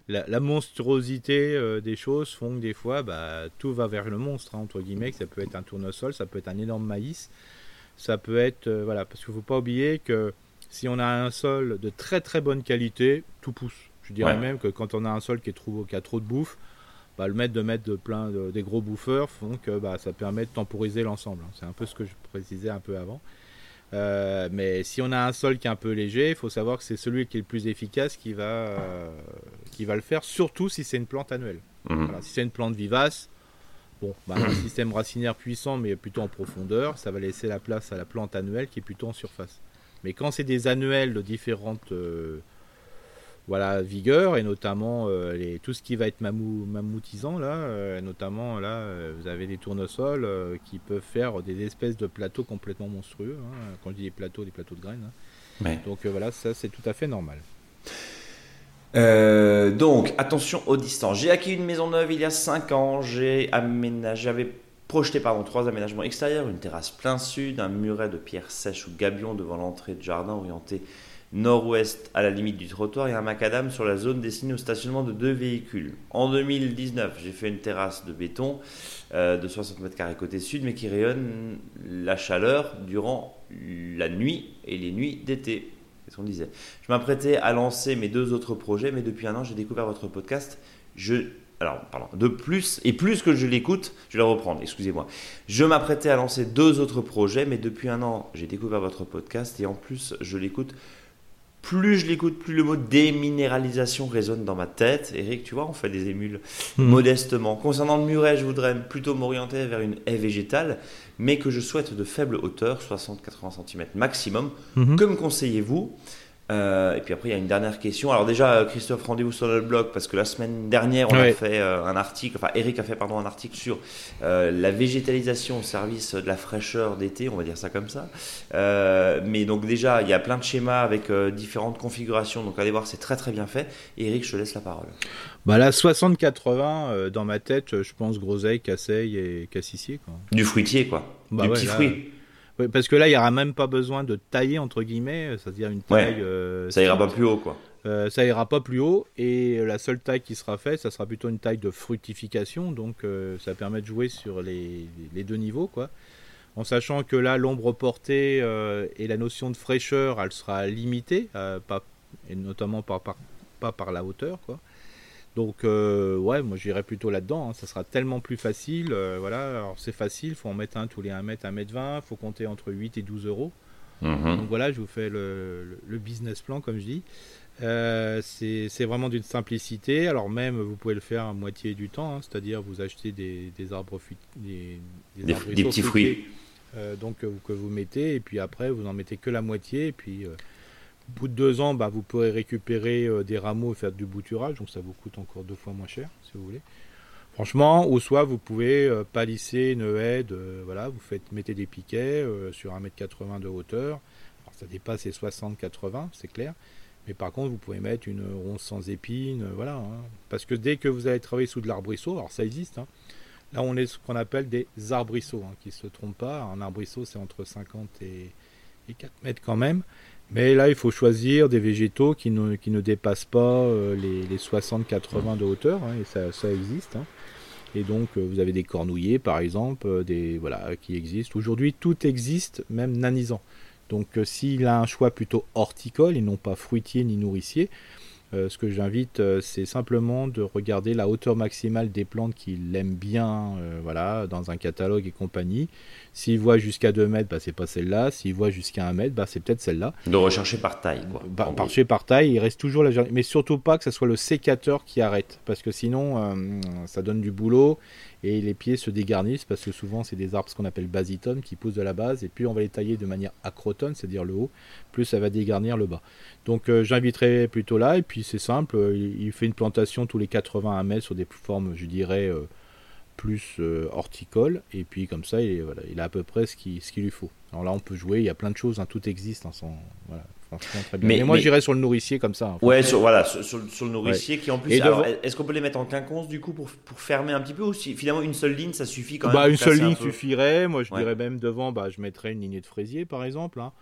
la, monstruosité euh, des choses font que des fois, bah, tout va vers le monstre, hein, entre guillemets. Ça peut être un tournesol, ça peut être un énorme maïs, ça peut être. Euh, voilà, parce qu'il ne faut pas oublier que si on a un sol de très très bonne qualité, tout pousse. Je dirais même que quand on a un sol qui, est trop, qui a trop de bouffe, bah, le mettre de mettre de plein de, des gros bouffeurs font que bah, ça permet de temporiser l'ensemble. Hein. C'est un peu ce que je précisais un peu avant. Mais si on a un sol qui est un peu léger, il faut savoir que c'est celui qui est le plus efficace qui va, qui va le faire, surtout si c'est une plante annuelle. Mhm. si c'est une plante vivace, bon, bah, un système racinaire puissant, mais plutôt en profondeur, ça va laisser la place à la plante annuelle qui est plutôt en surface. Mais quand c'est des annuels de différentes voilà, vigueur et notamment euh, les, tout ce qui va être mamou, mamoutisant là, euh, notamment là, euh, vous avez des tournesols qui peuvent faire des espèces de plateaux complètement monstrueux. Hein. quand je dis des plateaux, des plateaux de graines. Hein. Donc voilà, ça c'est tout à fait normal. donc attention aux distances. J'ai acquis une maison neuve il y a 5 ans. J'ai aménagé, j'avais projeté pardon, trois aménagements extérieurs, une terrasse plein sud, un muret de pierre sèche ou gabion devant l'entrée de jardin orienté nord-ouest à la limite du trottoir et un macadam sur la zone destinée au stationnement de deux véhicules. En 2019, j'ai fait une terrasse de béton euh, de 60 mètres carrés côté sud, mais qui rayonne la chaleur durant la nuit et les nuits d'été. C'est ce qu'on disait. Je m'apprêtais à lancer mes deux autres projets, mais depuis un an, j'ai découvert votre podcast. Je alors, pardon, de plus, et plus que je l'écoute, je vais le reprendre, excusez-moi. Je m'apprêtais à lancer deux autres projets, mais depuis un an, j'ai découvert votre podcast et en plus, je l'écoute plus je l'écoute, plus le mot déminéralisation résonne dans ma tête. Eric, tu vois, on fait des émules hmm. modestement. Concernant le muret, je voudrais plutôt m'orienter vers une haie végétale, mais que je souhaite de faible hauteur, 60-80 cm maximum. Hmm. Que me conseillez-vous? Euh, et puis après, il y a une dernière question. Alors déjà, euh, Christophe, rendez-vous sur le blog parce que la semaine dernière, on a fait euh, un article, enfin Eric a fait pardon un article sur la végétalisation au service de la fraîcheur d'été, on va dire ça comme ça. mais donc déjà, il y a plein de schémas avec différentes configurations. Donc allez voir, c'est très très bien fait. Eric, je te laisse la parole. Bah là, 60-80 dans ma tête, je pense groseille, casseille et cassissier. Quoi. Du fruitier quoi. Bah du petit fruit parce que là, il n'y aura même pas besoin de tailler, entre guillemets, c'est-à-dire une taille. Euh, ça ira pas plus haut, quoi. Euh, ça ira pas plus haut, et la seule taille qui sera faite, ça sera plutôt une taille de fructification, donc euh, ça permet de jouer sur les, deux niveaux, quoi. En sachant que là, l'ombre portée et la notion de fraîcheur, elle sera limitée, pas, et notamment par, pas par la hauteur, quoi. Donc euh, ouais, moi j'irai plutôt là-dedans, hein. ça sera tellement plus facile. Euh, voilà, alors c'est facile, il faut en mettre un tous les 1 mètre, 1 mètre 20, faut compter entre 8 et 12 euros. Mhm. Donc voilà, je vous fais le, business plan comme je dis. Euh, c'est vraiment d'une simplicité. Alors même, vous pouvez le faire à moitié du temps, hein. c'est-à-dire vous achetez des, arbres, des, des, des petits fruits. donc que vous mettez et puis après vous en mettez que la moitié et puis au bout de deux ans, bah, vous pourrez récupérer euh, des rameaux et faire du bouturage, donc ça vous coûte encore deux fois moins cher, si vous voulez. Franchement, ou soit vous pouvez euh, palisser une haie, voilà, vous faites, mettez des piquets euh, sur 1m80 de hauteur. Alors, ça dépasse les 60-80, c'est clair. Mais par contre, vous pouvez mettre une ronce sans épines, voilà. Hein. Parce que dès que vous allez travailler sous de l'arbrisseau, alors ça existe, hein. là on est ce qu'on appelle des arbrisseaux, hein, qui ne se trompent pas. Un arbrisseau, c'est entre 50 et, et 4 mètres quand même. Mais là, il faut choisir des végétaux qui ne, qui ne dépassent pas euh, les, 60-80 de hauteur, hein, et ça, existe. Hein. Et donc, euh, vous avez des cornouillers, par exemple, euh, des, voilà, qui existent. Aujourd'hui, tout existe, même nanisant. Donc, s'il a un choix plutôt horticole et non pas fruitier ni nourricier, euh, ce que j'invite, euh, c'est simplement de regarder la hauteur maximale des plantes qu'il aime bien, euh, voilà, dans un catalogue et compagnie. S'il voit jusqu'à 2 mètres, bah, c'est pas celle-là. S'il voit jusqu'à 1 mètre, bah, c'est peut-être celle-là. De rechercher par taille, quoi. Bah, par taille, il reste toujours la Mais surtout pas que ce soit le sécateur qui arrête, parce que sinon, ça donne du boulot et les pieds se dégarnissent parce que souvent c'est des arbres ce qu'on appelle basitones qui poussent de la base. Et plus on va les tailler de manière acrotone, c'est-à-dire le haut, plus ça va dégarnir le bas. Donc euh, j'inviterai plutôt là. Et puis c'est simple, euh, il, fait une plantation tous les 80 mètres sur des formes, je dirais, euh, plus horticoles. Et puis comme ça il, a à peu près ce qu'il lui faut. Alors là on peut jouer, il y a plein de choses, hein, tout existe. Hein, mais, moi, j'irais sur le nourricier comme ça. Ouais, sur, voilà, sur, le nourricier qui en plus. est-ce qu'on peut les mettre en quinconce du coup pour, pour fermer un petit peu ou si, finalement une seule ligne ça suffit quand bah, même Une seule ligne suffirait. Moi, je dirais même devant, bah, je mettrais une lignée de fraisier par exemple. Hein.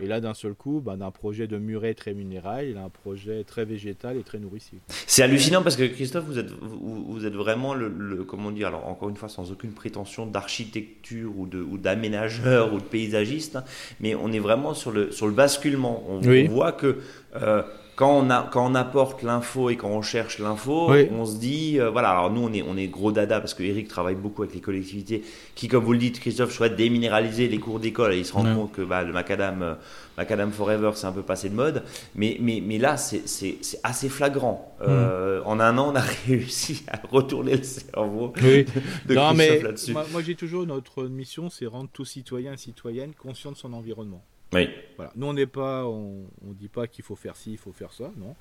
Et là, d'un seul coup, bah, d'un projet de muret très minéral, il a un projet très végétal et très nourricier. C'est hallucinant parce que Christophe, vous êtes, vous, êtes vraiment le, comment dire, alors encore une fois, sans aucune prétention d'architecture ou d'aménageur ou, ou de paysagiste, hein, mais on est vraiment sur le, sur le basculement. On, on voit que euh, quand on, a, quand on apporte l'info et quand on cherche l'info, on se dit, euh, voilà, alors nous on est, on est gros dada parce que Eric travaille beaucoup avec les collectivités qui, comme vous le dites, Christophe, souhaitent déminéraliser les cours d'école et il se rend compte que bah, le macadam, euh, macadam forever, c'est un peu passé de mode. Mais, mais, mais là, c'est assez flagrant. Euh, mm. En un an, on a réussi à retourner le cerveau oui. de, non, mais là-dessus. Moi, moi j'ai toujours notre mission, c'est rendre tout citoyen et citoyenne conscient de son environnement. Oui. Voilà. Nous, on n'est pas, on, on dit pas qu'il faut faire ci, il faut faire ça, non.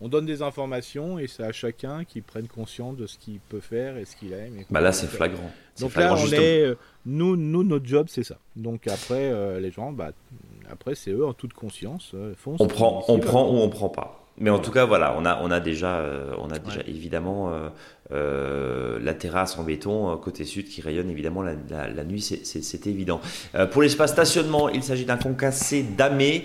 On donne des informations et c'est à chacun qui prenne conscience de ce qu'il peut faire et ce qu'il aime. bah là, c'est flagrant. Donc là, on est, euh, nous, nous, notre job, c'est ça. Donc après, euh, les gens, bah, après, c'est eux en toute conscience. Euh, on prend, on prend ou on prend pas. Mais en tout cas, voilà, on a, on a déjà, on a déjà évidemment euh, la terrasse en béton euh, côté sud qui rayonne évidemment la, nuit, c'est évident. Euh, pour l'espace stationnement, il s'agit d'un concassé damé.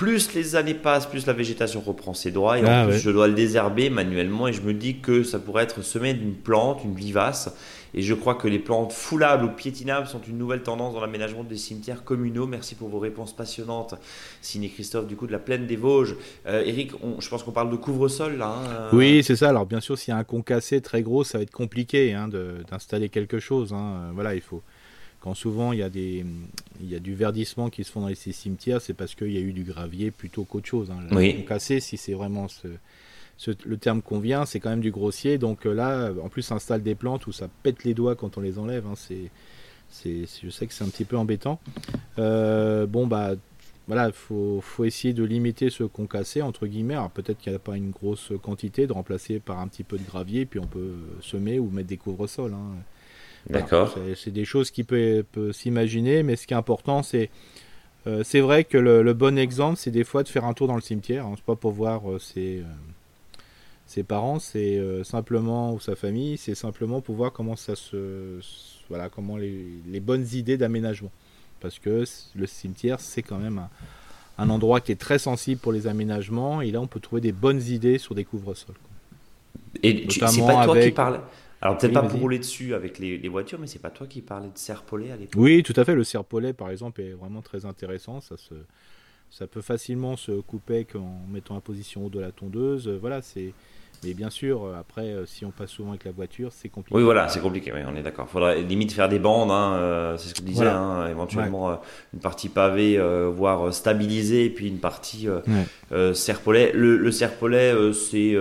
Plus les années passent, plus la végétation reprend ses droits. Et en ah plus, je dois le désherber manuellement. Et je me dis que ça pourrait être semé d'une plante, une vivace. Et je crois que les plantes foulables ou piétinables sont une nouvelle tendance dans l'aménagement des cimetières communaux. Merci pour vos réponses passionnantes. Signé Christophe, du coup, de la plaine des Vosges. Euh, Eric, je pense qu'on parle de couvre-sol là. Hein, euh. Oui, c'est ça. Alors, bien sûr, s'il y a un concassé très gros, ça va être compliqué hein, d'installer quelque chose. Hein. Voilà, il faut. Quand souvent il y, a des, il y a du verdissement qui se font dans ces cimetières, c'est parce qu'il y a eu du gravier plutôt qu'autre chose. Hein. Oui. Concassé, si c'est vraiment ce, le terme convient, c'est quand même du grossier. Donc euh, là, en plus, ça installe des plantes où ça pète les doigts quand on les enlève. Hein. c'est, c'est, je sais que c'est un petit peu embêtant. Euh, bon, bah voilà, il faut, faut, essayer de limiter ce concassé, entre guillemets. Alors peut-être qu'il n'y a pas une grosse quantité, de remplacer par un petit peu de gravier, puis on peut semer ou mettre des couvre-sols. Hein. D'accord. c'est, des choses qui peuvent peut s'imaginer, mais ce qui est important, c'est euh, c'est vrai que le, bon exemple, c'est des fois de faire un tour dans le cimetière. Hein. C'est pas pour voir ses, ses parents, c'est euh, simplement, ou sa famille, c'est simplement pour voir comment ça se. Voilà, comment les, bonnes idées d'aménagement. Parce que le cimetière, c'est quand même un, endroit qui est très sensible pour les aménagements, et là, on peut trouver des bonnes idées sur des couvre-sols. Et c'est pas toi qui parles. Alors peut-être pas pour rouler dessus avec les, voitures, mais c'est pas toi qui parlais de serpolet à l'époque. Oui, tout à fait. Le serpolet, par exemple, est vraiment très intéressant. Ça se, ça peut facilement se couper en mettant en position haut de la tondeuse. Voilà, c'est mais bien sûr, euh, après, euh, si on passe souvent avec la voiture, c'est compliqué. Oui, voilà, c'est compliqué, on est d'accord. Il faudrait limite faire des bandes, hein, euh, c'est ce que je disais, hein, éventuellement une partie pavée, voire stabilisée, et puis une partie serpolet. Le, le serpolet, c'est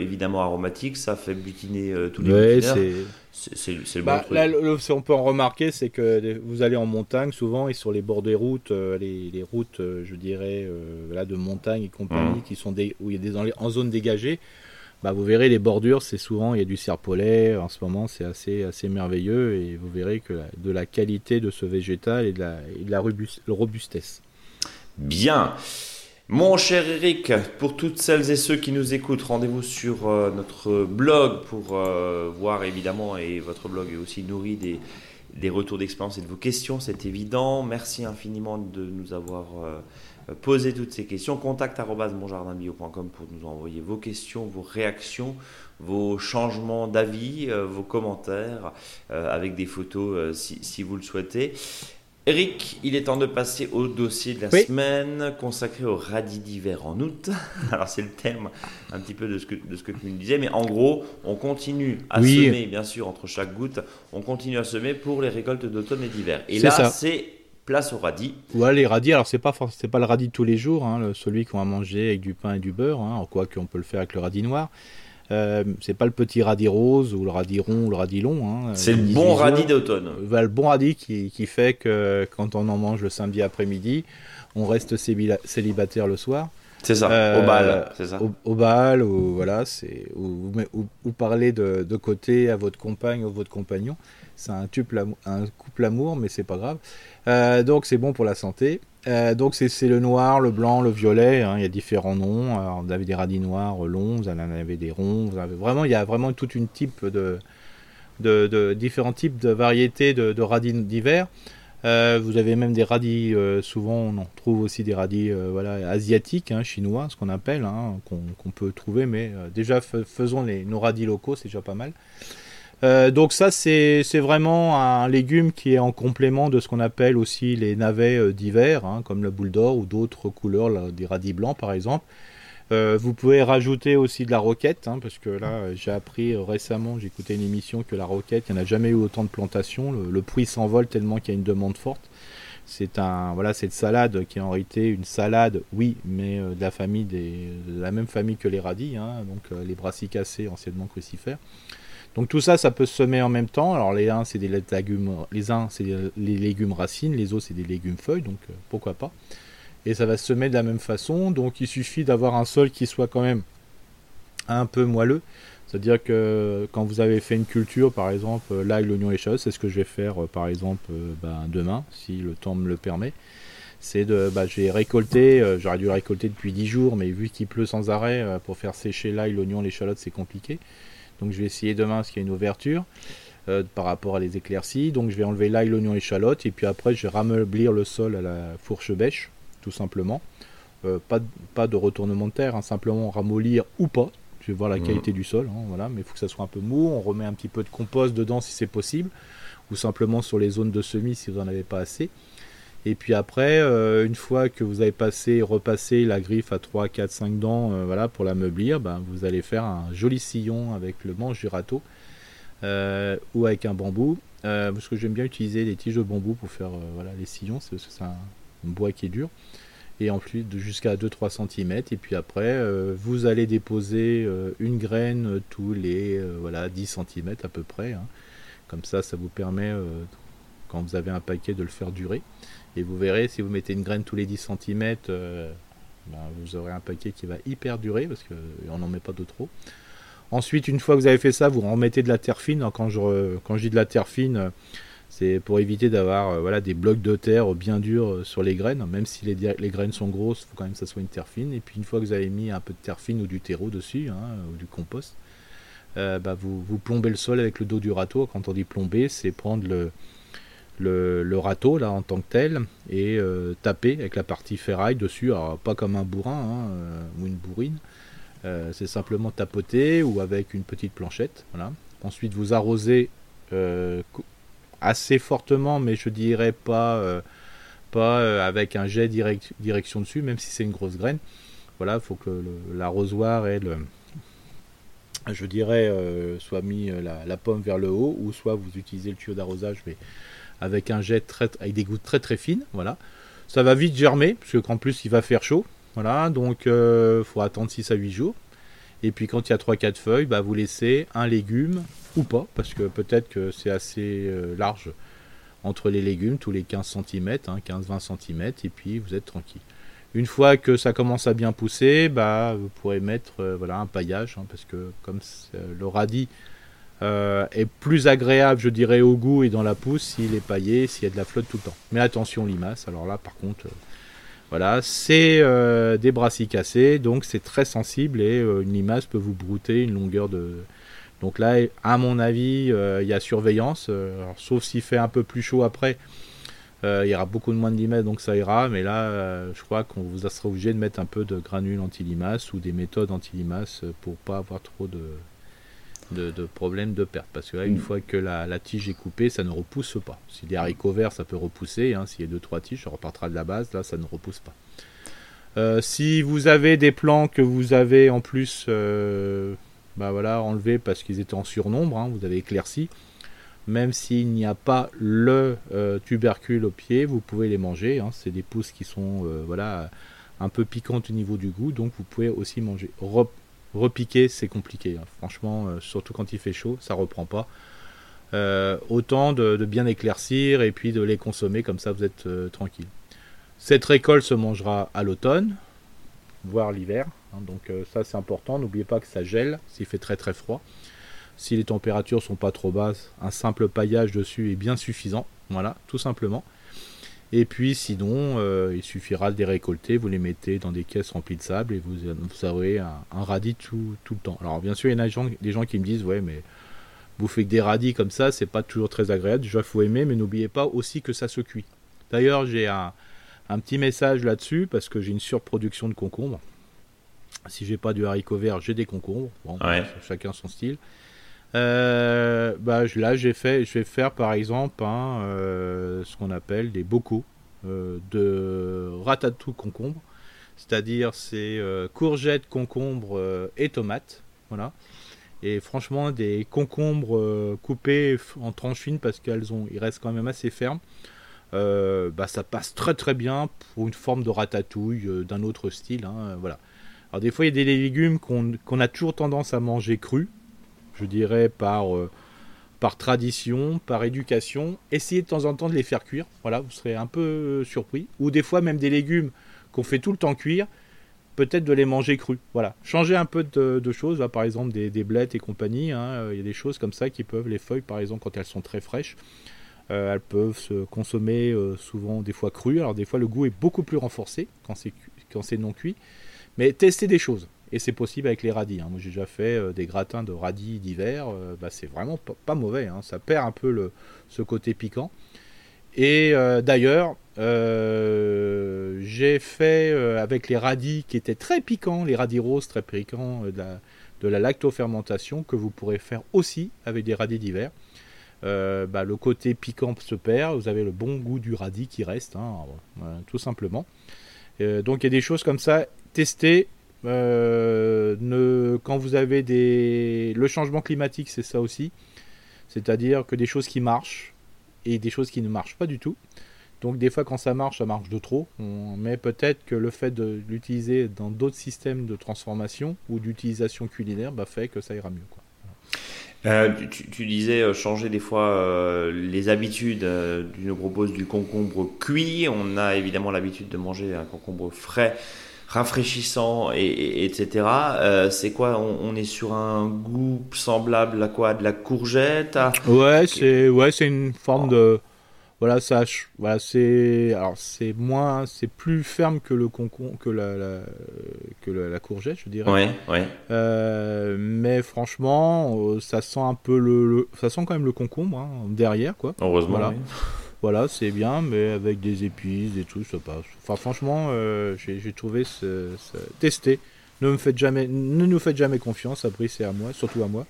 évidemment aromatique, ça fait butiner tous les ouais, c'est le bah, bon là, on peut en remarquer, c'est que vous allez en montagne souvent et sur les bords des routes, les, les, routes, je dirais, là, de montagne et compagnie, mmh. qui sont des, où il y a des en zone dégagée, bah, vous verrez les bordures, c'est souvent il y a du serpolet. En ce moment, c'est assez assez merveilleux et vous verrez que de la qualité de ce végétal et de la, robustesse. Bien. Mon cher Eric, pour toutes celles et ceux qui nous écoutent, rendez-vous sur euh, notre blog pour euh, voir évidemment, et votre blog est aussi nourri des, des retours d'expérience et de vos questions, c'est évident. Merci infiniment de nous avoir euh, poser toutes ces questions. Contact monjardinbio.com pour nous envoyer vos questions, vos réactions, vos changements d'avis, euh, vos commentaires euh, avec des photos euh, si, vous le souhaitez. Eric, il est temps de passer au dossier de la semaine consacré au radis d'hiver en août. Alors c'est le thème un petit peu de ce, que, de ce que tu nous disais, mais en gros, on continue à semer, bien sûr, entre chaque goutte, on continue à semer pour les récoltes d'automne et d'hiver. Et là, c'est place au radis. Ouais, les radis, alors c'est pas c'est pas le radis de tous les jours, hein, celui qu'on va manger avec du pain et du beurre, hein, quoi qu'on peut le faire avec le radis noir. Euh, c'est pas le petit radis rose ou le radis rond ou le radis long. Hein, c'est le bon radis d'automne. le bon radis qui, qui, fait que quand on en mange le samedi après-midi, on reste célibataire le soir. C'est ça, au euh, bal, ça. Au, bal, ou voilà, c'est ou, ou, parler de, de, côté à votre compagne ou votre compagnon. C'est un, un couple amour, mais c'est pas grave. Euh, donc c'est bon pour la santé. Euh, donc c'est le noir, le blanc, le violet. Hein, il y a différents noms. Alors, vous avez des radis noirs longs, vous en avez des ronds. Vous avez vraiment, il y a vraiment toute une type de, de, de différents types de variétés de, de radis d'hiver. Euh, vous avez même des radis, souvent on trouve aussi des radis voilà, asiatiques, hein, chinois, ce qu'on appelle, hein, qu'on peut trouver, mais déjà faisons nos radis locaux, c'est déjà pas mal. Euh, donc ça, c'est vraiment un légume qui est en complément de ce qu'on appelle aussi les navets euh, d'hiver, hein, comme la boule d'or ou d'autres couleurs, des radis blancs par exemple. Euh, vous pouvez rajouter aussi de la roquette, hein, parce que là, j'ai appris récemment, j'ai écouté une émission que la roquette, il n'y en a jamais eu autant de plantations. Le, prix s'envole tellement qu'il y a une demande forte. C'est un voilà cette salade qui est en réalité une salade, oui, mais euh, de la famille des, de la même famille que les radis, hein, donc euh, les brassicacées anciennement crucifères. Donc tout ça, ça peut se semer en même temps. Alors les uns c'est des légumes, les uns c'est les légumes racines, les autres c'est des légumes feuilles, donc pourquoi pas. Et ça va se semer de la même façon. Donc il suffit d'avoir un sol qui soit quand même un peu moelleux c'est-à-dire que quand vous avez fait une culture, par exemple, l'ail, l'oignon, choses, c'est ce que je vais faire, euh, par exemple, euh, ben, demain, si le temps me le permet. C'est de, bah, j'ai récolté, euh, j'aurais dû récolter depuis 10 jours, mais vu qu'il pleut sans arrêt, pour faire sécher l'ail, l'oignon, l'échalote, c'est compliqué. Donc je vais essayer demain, parce qu'il y a une ouverture par rapport à les éclaircies. Donc je vais enlever l'ail, l'oignon, l'échalote, et puis après je vais rameublir le sol à la fourche bêche, tout simplement. pas, pas de retournement de terre, hein, simplement ramollir ou pas, je vais voir la mm. qualité du sol, hein, voilà, mais il faut que ça soit un peu mou. On remet un petit peu de compost dedans si c'est possible, ou simplement sur les zones de semis si vous n'en avez pas assez. Et puis après, euh, une fois que vous avez passé, repassé la griffe à 3, 4, 5 dents, euh, voilà, pour la meublir, ben, vous allez faire un joli sillon avec le manche du râteau euh, ou avec un bambou. parce que j'aime bien utiliser des tiges de bambou pour faire voilà, les sillons, c'est un bois qui est dur et en plus jusqu'à 2-3 cm et puis après euh, vous allez déposer euh, une graine tous les euh, voilà 10 cm à peu près hein. comme ça ça vous permet quand vous avez un paquet de le faire durer. Et vous verrez si vous mettez une graine tous les 10 cm ben, vous aurez un paquet qui va hyper durer parce qu'on n'en met pas de trop. Ensuite une fois que vous avez fait ça vous remettez de la terre fine. Quand je, quand je dis de la terre fine c'est pour éviter d'avoir euh, voilà, des blocs de terre bien durs euh, sur les graines. Même si les, les graines sont grosses, il faut quand même que ça soit une terre fine. Et puis une fois que vous avez mis un peu de terre fine ou du terreau dessus, hein, ou du compost, euh, bah, vous, vous, plombez le sol avec le dos du râteau. Quand on dit plomber, c'est prendre le, le, râteau là en tant que tel et taper avec la partie ferraille dessus. Alors pas comme un bourrin hein, ou une bourrine. c'est simplement tapoter ou avec une petite planchette. Voilà. Ensuite vous arrosez assez fortement, mais je dirais pas, euh, pas euh, avec un jet direct, direction dessus, même si c'est une grosse graine. Voilà, il faut que l'arrosoir et le, je dirais, euh, soit mis la, pomme vers le haut, ou soit vous utilisez le tuyau d'arrosage, mais avec un jet très, avec des gouttes très très fines. Voilà, ça va vite germer, parce qu'en plus il va faire chaud. Voilà, donc faut attendre 6 à 8 jours. Et puis quand il y a 3-4 feuilles, bah, vous laissez un légume ou pas, parce que peut-être que c'est assez euh, large entre les légumes, tous les 15 cm, 15-20 cm, et puis vous êtes tranquille. Une fois que ça commence à bien pousser, bah, vous pourrez mettre euh, voilà, un paillage, hein, parce que comme le radis euh, est plus agréable, je dirais, au goût et dans la pousse s'il est paillé, s'il y a de la flotte tout le temps. Mais attention limaces, alors là par contre, voilà, c'est des brassicacées, donc c'est très sensible et une limace peut vous brouter une longueur de, donc là, à mon avis, euh, il y a surveillance. Euh, sauf s'il fait un peu plus chaud après, euh, il y aura beaucoup de moins de limaces, donc ça ira. Mais là, je crois qu'on vous sera obligé de mettre un peu de granules anti-limaces ou des méthodes anti-limaces pour pas avoir trop de, de, problèmes de perte. Parce que là, une mm. fois que la, tige est coupée, ça ne repousse pas. Si des haricots verts, ça peut repousser. Hein. S'il y a 2-3 tiges, ça repartira de la base. Là, ça ne repousse pas. si vous avez des plants que vous avez en plus bah voilà, enlevé parce qu'ils étaient en surnombre, hein, vous avez éclairci. Même s'il n'y a pas le euh, tubercule au pied, vous pouvez les manger. Hein. C'est des pousses qui sont euh, voilà, un peu piquantes au niveau du goût, donc vous pouvez aussi manger. Repiquer, c'est compliqué. Hein. Franchement, euh, surtout quand il fait chaud, ça reprend pas. autant de, bien éclaircir et puis de les consommer, comme ça vous êtes tranquille. Cette récolte se mangera à l'automne, voire l'hiver. Hein, donc euh, ça c'est important, n'oubliez pas que ça gèle s'il fait très très froid. Si les températures sont pas trop basses, un simple paillage dessus est bien suffisant. Voilà, tout simplement. Et puis sinon, euh, il suffira de les récolter, vous les mettez dans des caisses remplies de sable et vous, vous aurez un, radis tout, le temps. Alors bien sûr, il y en a des gens, qui me disent, ouais mais vous faites que des radis comme ça, c'est pas toujours très agréable. Déjà, il faut aimer, mais n'oubliez pas aussi que ça se cuit. D'ailleurs, j'ai un, un, petit message là-dessus parce que j'ai une surproduction de concombres. Si j'ai pas du haricot vert, j'ai des concombres. Bon, chacun son style. Euh, bah, là, j'ai fait, je vais faire par exemple euh, ce qu'on appelle des bocaux euh, de ratatouille concombre. c'est-à-dire c'est courgettes, concombres et tomates. Voilà. Et franchement, des concombres coupés en tranches fines parce qu'elles ont, restent quand même assez fermes. bah, ça passe très très bien pour une forme de ratatouille d'un autre style. Hein, voilà. Alors des fois, il y a des légumes qu'on a toujours tendance à manger crus, je dirais par, euh, par tradition, par éducation. Essayez de temps en temps de les faire cuire, voilà, vous serez un peu euh, surpris. Ou des fois même des légumes qu'on fait tout le temps cuire, peut-être de les manger crus. Voilà, changer un peu de, choses, par exemple des, des blettes et compagnie, hein, euh, il y a des choses comme ça qui peuvent, les feuilles par exemple, quand elles sont très fraîches, elles peuvent se consommer souvent des fois crues. Alors des fois le goût est beaucoup plus renforcé quand c'est non cuit. Mais tester des choses. Et c'est possible avec les radis. Hein. Moi, j'ai déjà fait euh, des gratins de radis d'hiver. Euh, bah, c'est vraiment pas, mauvais. Hein. Ça perd un peu ce côté piquant. Et euh, d'ailleurs, j'ai fait avec les radis qui étaient très piquants, les radis roses très piquants de la, lactofermentation, que vous pourrez faire aussi avec des radis d'hiver. Bah, le côté piquant se perd, vous avez le bon goût du radis qui reste, hein, tout simplement. donc il y a des choses comme ça tester. Euh, quand vous avez des. Le changement climatique, c'est ça aussi. C'est-à-dire que des choses qui marchent et des choses qui ne marchent pas du tout. Donc des fois quand ça marche, ça marche de trop. Mais peut-être que le fait de l'utiliser dans d'autres systèmes de transformation ou d'utilisation culinaire bah, fait que ça ira mieux. Euh, tu, disais euh, changer des fois les habitudes. tu nous proposes du concombre cuit. On a évidemment l'habitude de manger un concombre frais rafraîchissant et, etc. Euh, c'est quoi on, est sur un goût semblable à quoi? De la courgette Ouais, c'est ouais, c'est une forme de voilà ça voilà c'est alors c'est moins c'est plus ferme que le concombre que la, que la, courgette je dirais. Ouais ouais. Euh, mais franchement euh, ça sent un peu le, ça sent quand même le concombre hein, derrière quoi. Heureusement voilà. Voilà, c'est bien, mais avec des épices et tout, ça passe. Enfin, franchement, euh, j'ai trouvé ce, tester. Ne me faites jamais, ne nous faites jamais confiance. Après, c'est à moi, surtout à moi.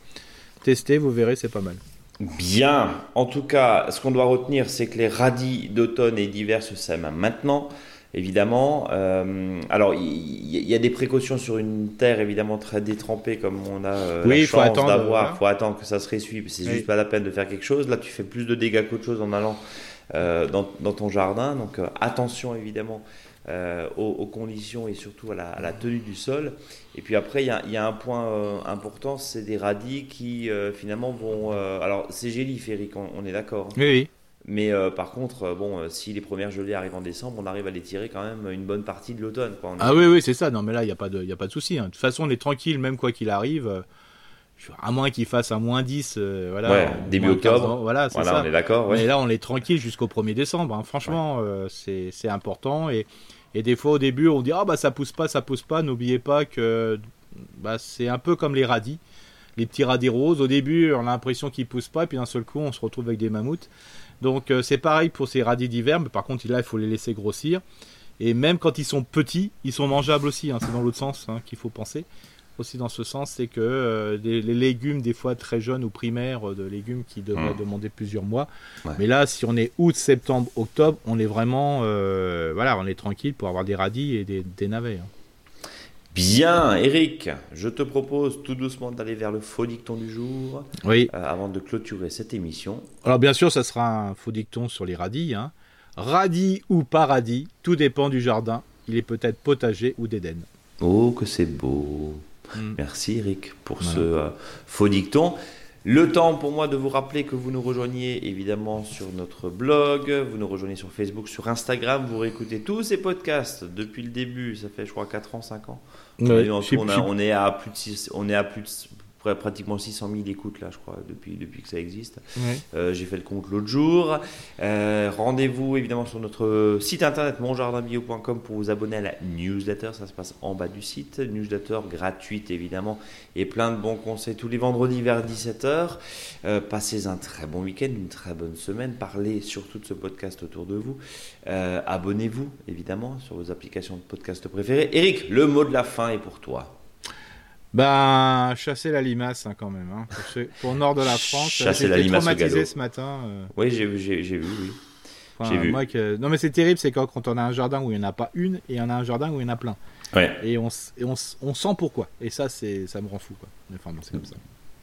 Testez, vous verrez, c'est pas mal. Bien. En tout cas, ce qu'on doit retenir, c'est que les radis d'automne et d'hiver se sèment maintenant évidemment. Euh, alors, il y, a des précautions sur une terre évidemment très détrempée comme on a euh, la chance d'avoir. Il faut attendre que ça se ressuive. C'est juste pas la peine de faire quelque chose. Là, tu fais plus de dégâts qu'autre chose en allant euh, dans, ton jardin. Donc euh, attention évidemment euh, aux, conditions et surtout à la, tenue du sol. Et puis après, il y, a, un point important, c'est des radis qui finalement vont... alors c'est gélif, Eric, on, est d'accord hein. Oui, Mais par contre, bon, si les premières gelées arrivent en décembre, on arrive à les tirer quand même une bonne partie de l'automne. Ah oui, oui, c'est ça. Non, mais là, il n'y a pas de, y a pas de souci. Hein. De toute façon, on est tranquille, même quoi qu'il arrive à moins qu'il fasse un moins 10, euh, voilà, début octobre. voilà, ça. on est d'accord. Mais là, on est tranquille jusqu'au 1er décembre. Hein. Franchement, euh, c'est important. Et, et, des fois, au début, on dit Ah, bah ça pousse pas, ça pousse pas. N'oubliez pas que bah, c'est un peu comme les radis. Les petits radis roses, au début, on a l'impression qu'ils poussent pas, et puis d'un seul coup, on se retrouve avec des mammouths. Donc, euh, c'est pareil pour ces radis d'hiver, mais par contre, là, il faut les laisser grossir. Et même quand ils sont petits, ils sont mangeables aussi. Hein. C'est dans l'autre sens hein, qu'il faut penser aussi dans ce sens, c'est que euh, les, légumes, des fois très jeunes ou primaires, euh, de légumes qui devraient mmh. demander plusieurs mois. Mais là, si on est août, septembre, octobre, on est vraiment, euh, voilà, on est tranquille pour avoir des radis et des, navets. Hein. Bien, Eric, je te propose tout doucement d'aller vers le faux dicton du jour. Oui. avant de clôturer cette émission. Alors bien sûr, ça sera un faux dicton sur les radis. Hein. Radis ou paradis, tout dépend du jardin. Il est peut-être potager ou d'Éden. Oh, que c'est beau. Mm. Merci Eric pour ce euh, faux dicton. Le temps pour moi de vous rappeler que vous nous rejoignez évidemment sur notre blog, vous nous rejoignez sur Facebook, sur Instagram, vous réécoutez tous ces podcasts depuis le début, ça fait je crois 4 ans, 5 ans. on, on, est à plus de 6, on est à plus de pratiquement 600 000 écoutes là, je crois, depuis, depuis que ça existe. Euh, j'ai fait le compte l'autre jour. Euh, rendez-vous évidemment sur notre site internet monjardinbio.com pour vous abonner à la newsletter. Ça se passe en bas du site. Newsletter gratuite évidemment et plein de bons conseils tous les vendredis vers 17h. Euh, passez un très bon week-end, une très bonne semaine. Parlez surtout de ce podcast autour de vous. Abonnez-vous évidemment sur vos applications de podcast préférées. Eric, le mot de la fin est pour toi. Ben, chasser la limace hein, quand même. Hein. Pour, le nord de la France, chasser la limace traumatisé ce matin. Euh. Oui, j'ai vu, oui. J'ai vu. Non, mais c'est terrible, c'est quand, quand on a un jardin où il n'y en a pas une et on a un jardin où il y en a plein. Ouais. Et, on, et on, on, sent pourquoi. Et ça, c'est, ça me rend fou. Quoi. Enfin, c'est comme ça.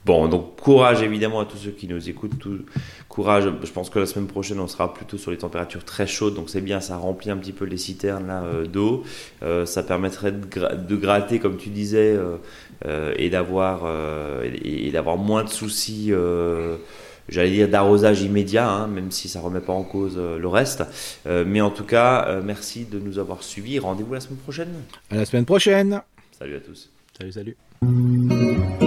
Bon, donc courage évidemment à tous ceux qui nous écoutent. Tout, courage, je pense que la semaine prochaine on sera plutôt sur les températures très chaudes, donc c'est bien, ça remplit un petit peu les citernes là euh, d'eau. Euh, ça permettrait de, gratter, comme tu disais, euh, et d'avoir et, d'avoir moins de soucis. J'allais dire d'arrosage immédiat, hein, même si ça remet pas en cause le reste. mais en tout cas, merci de nous avoir suivis. Rendez-vous la semaine prochaine. À la semaine prochaine. Salut à tous. Salut, salut.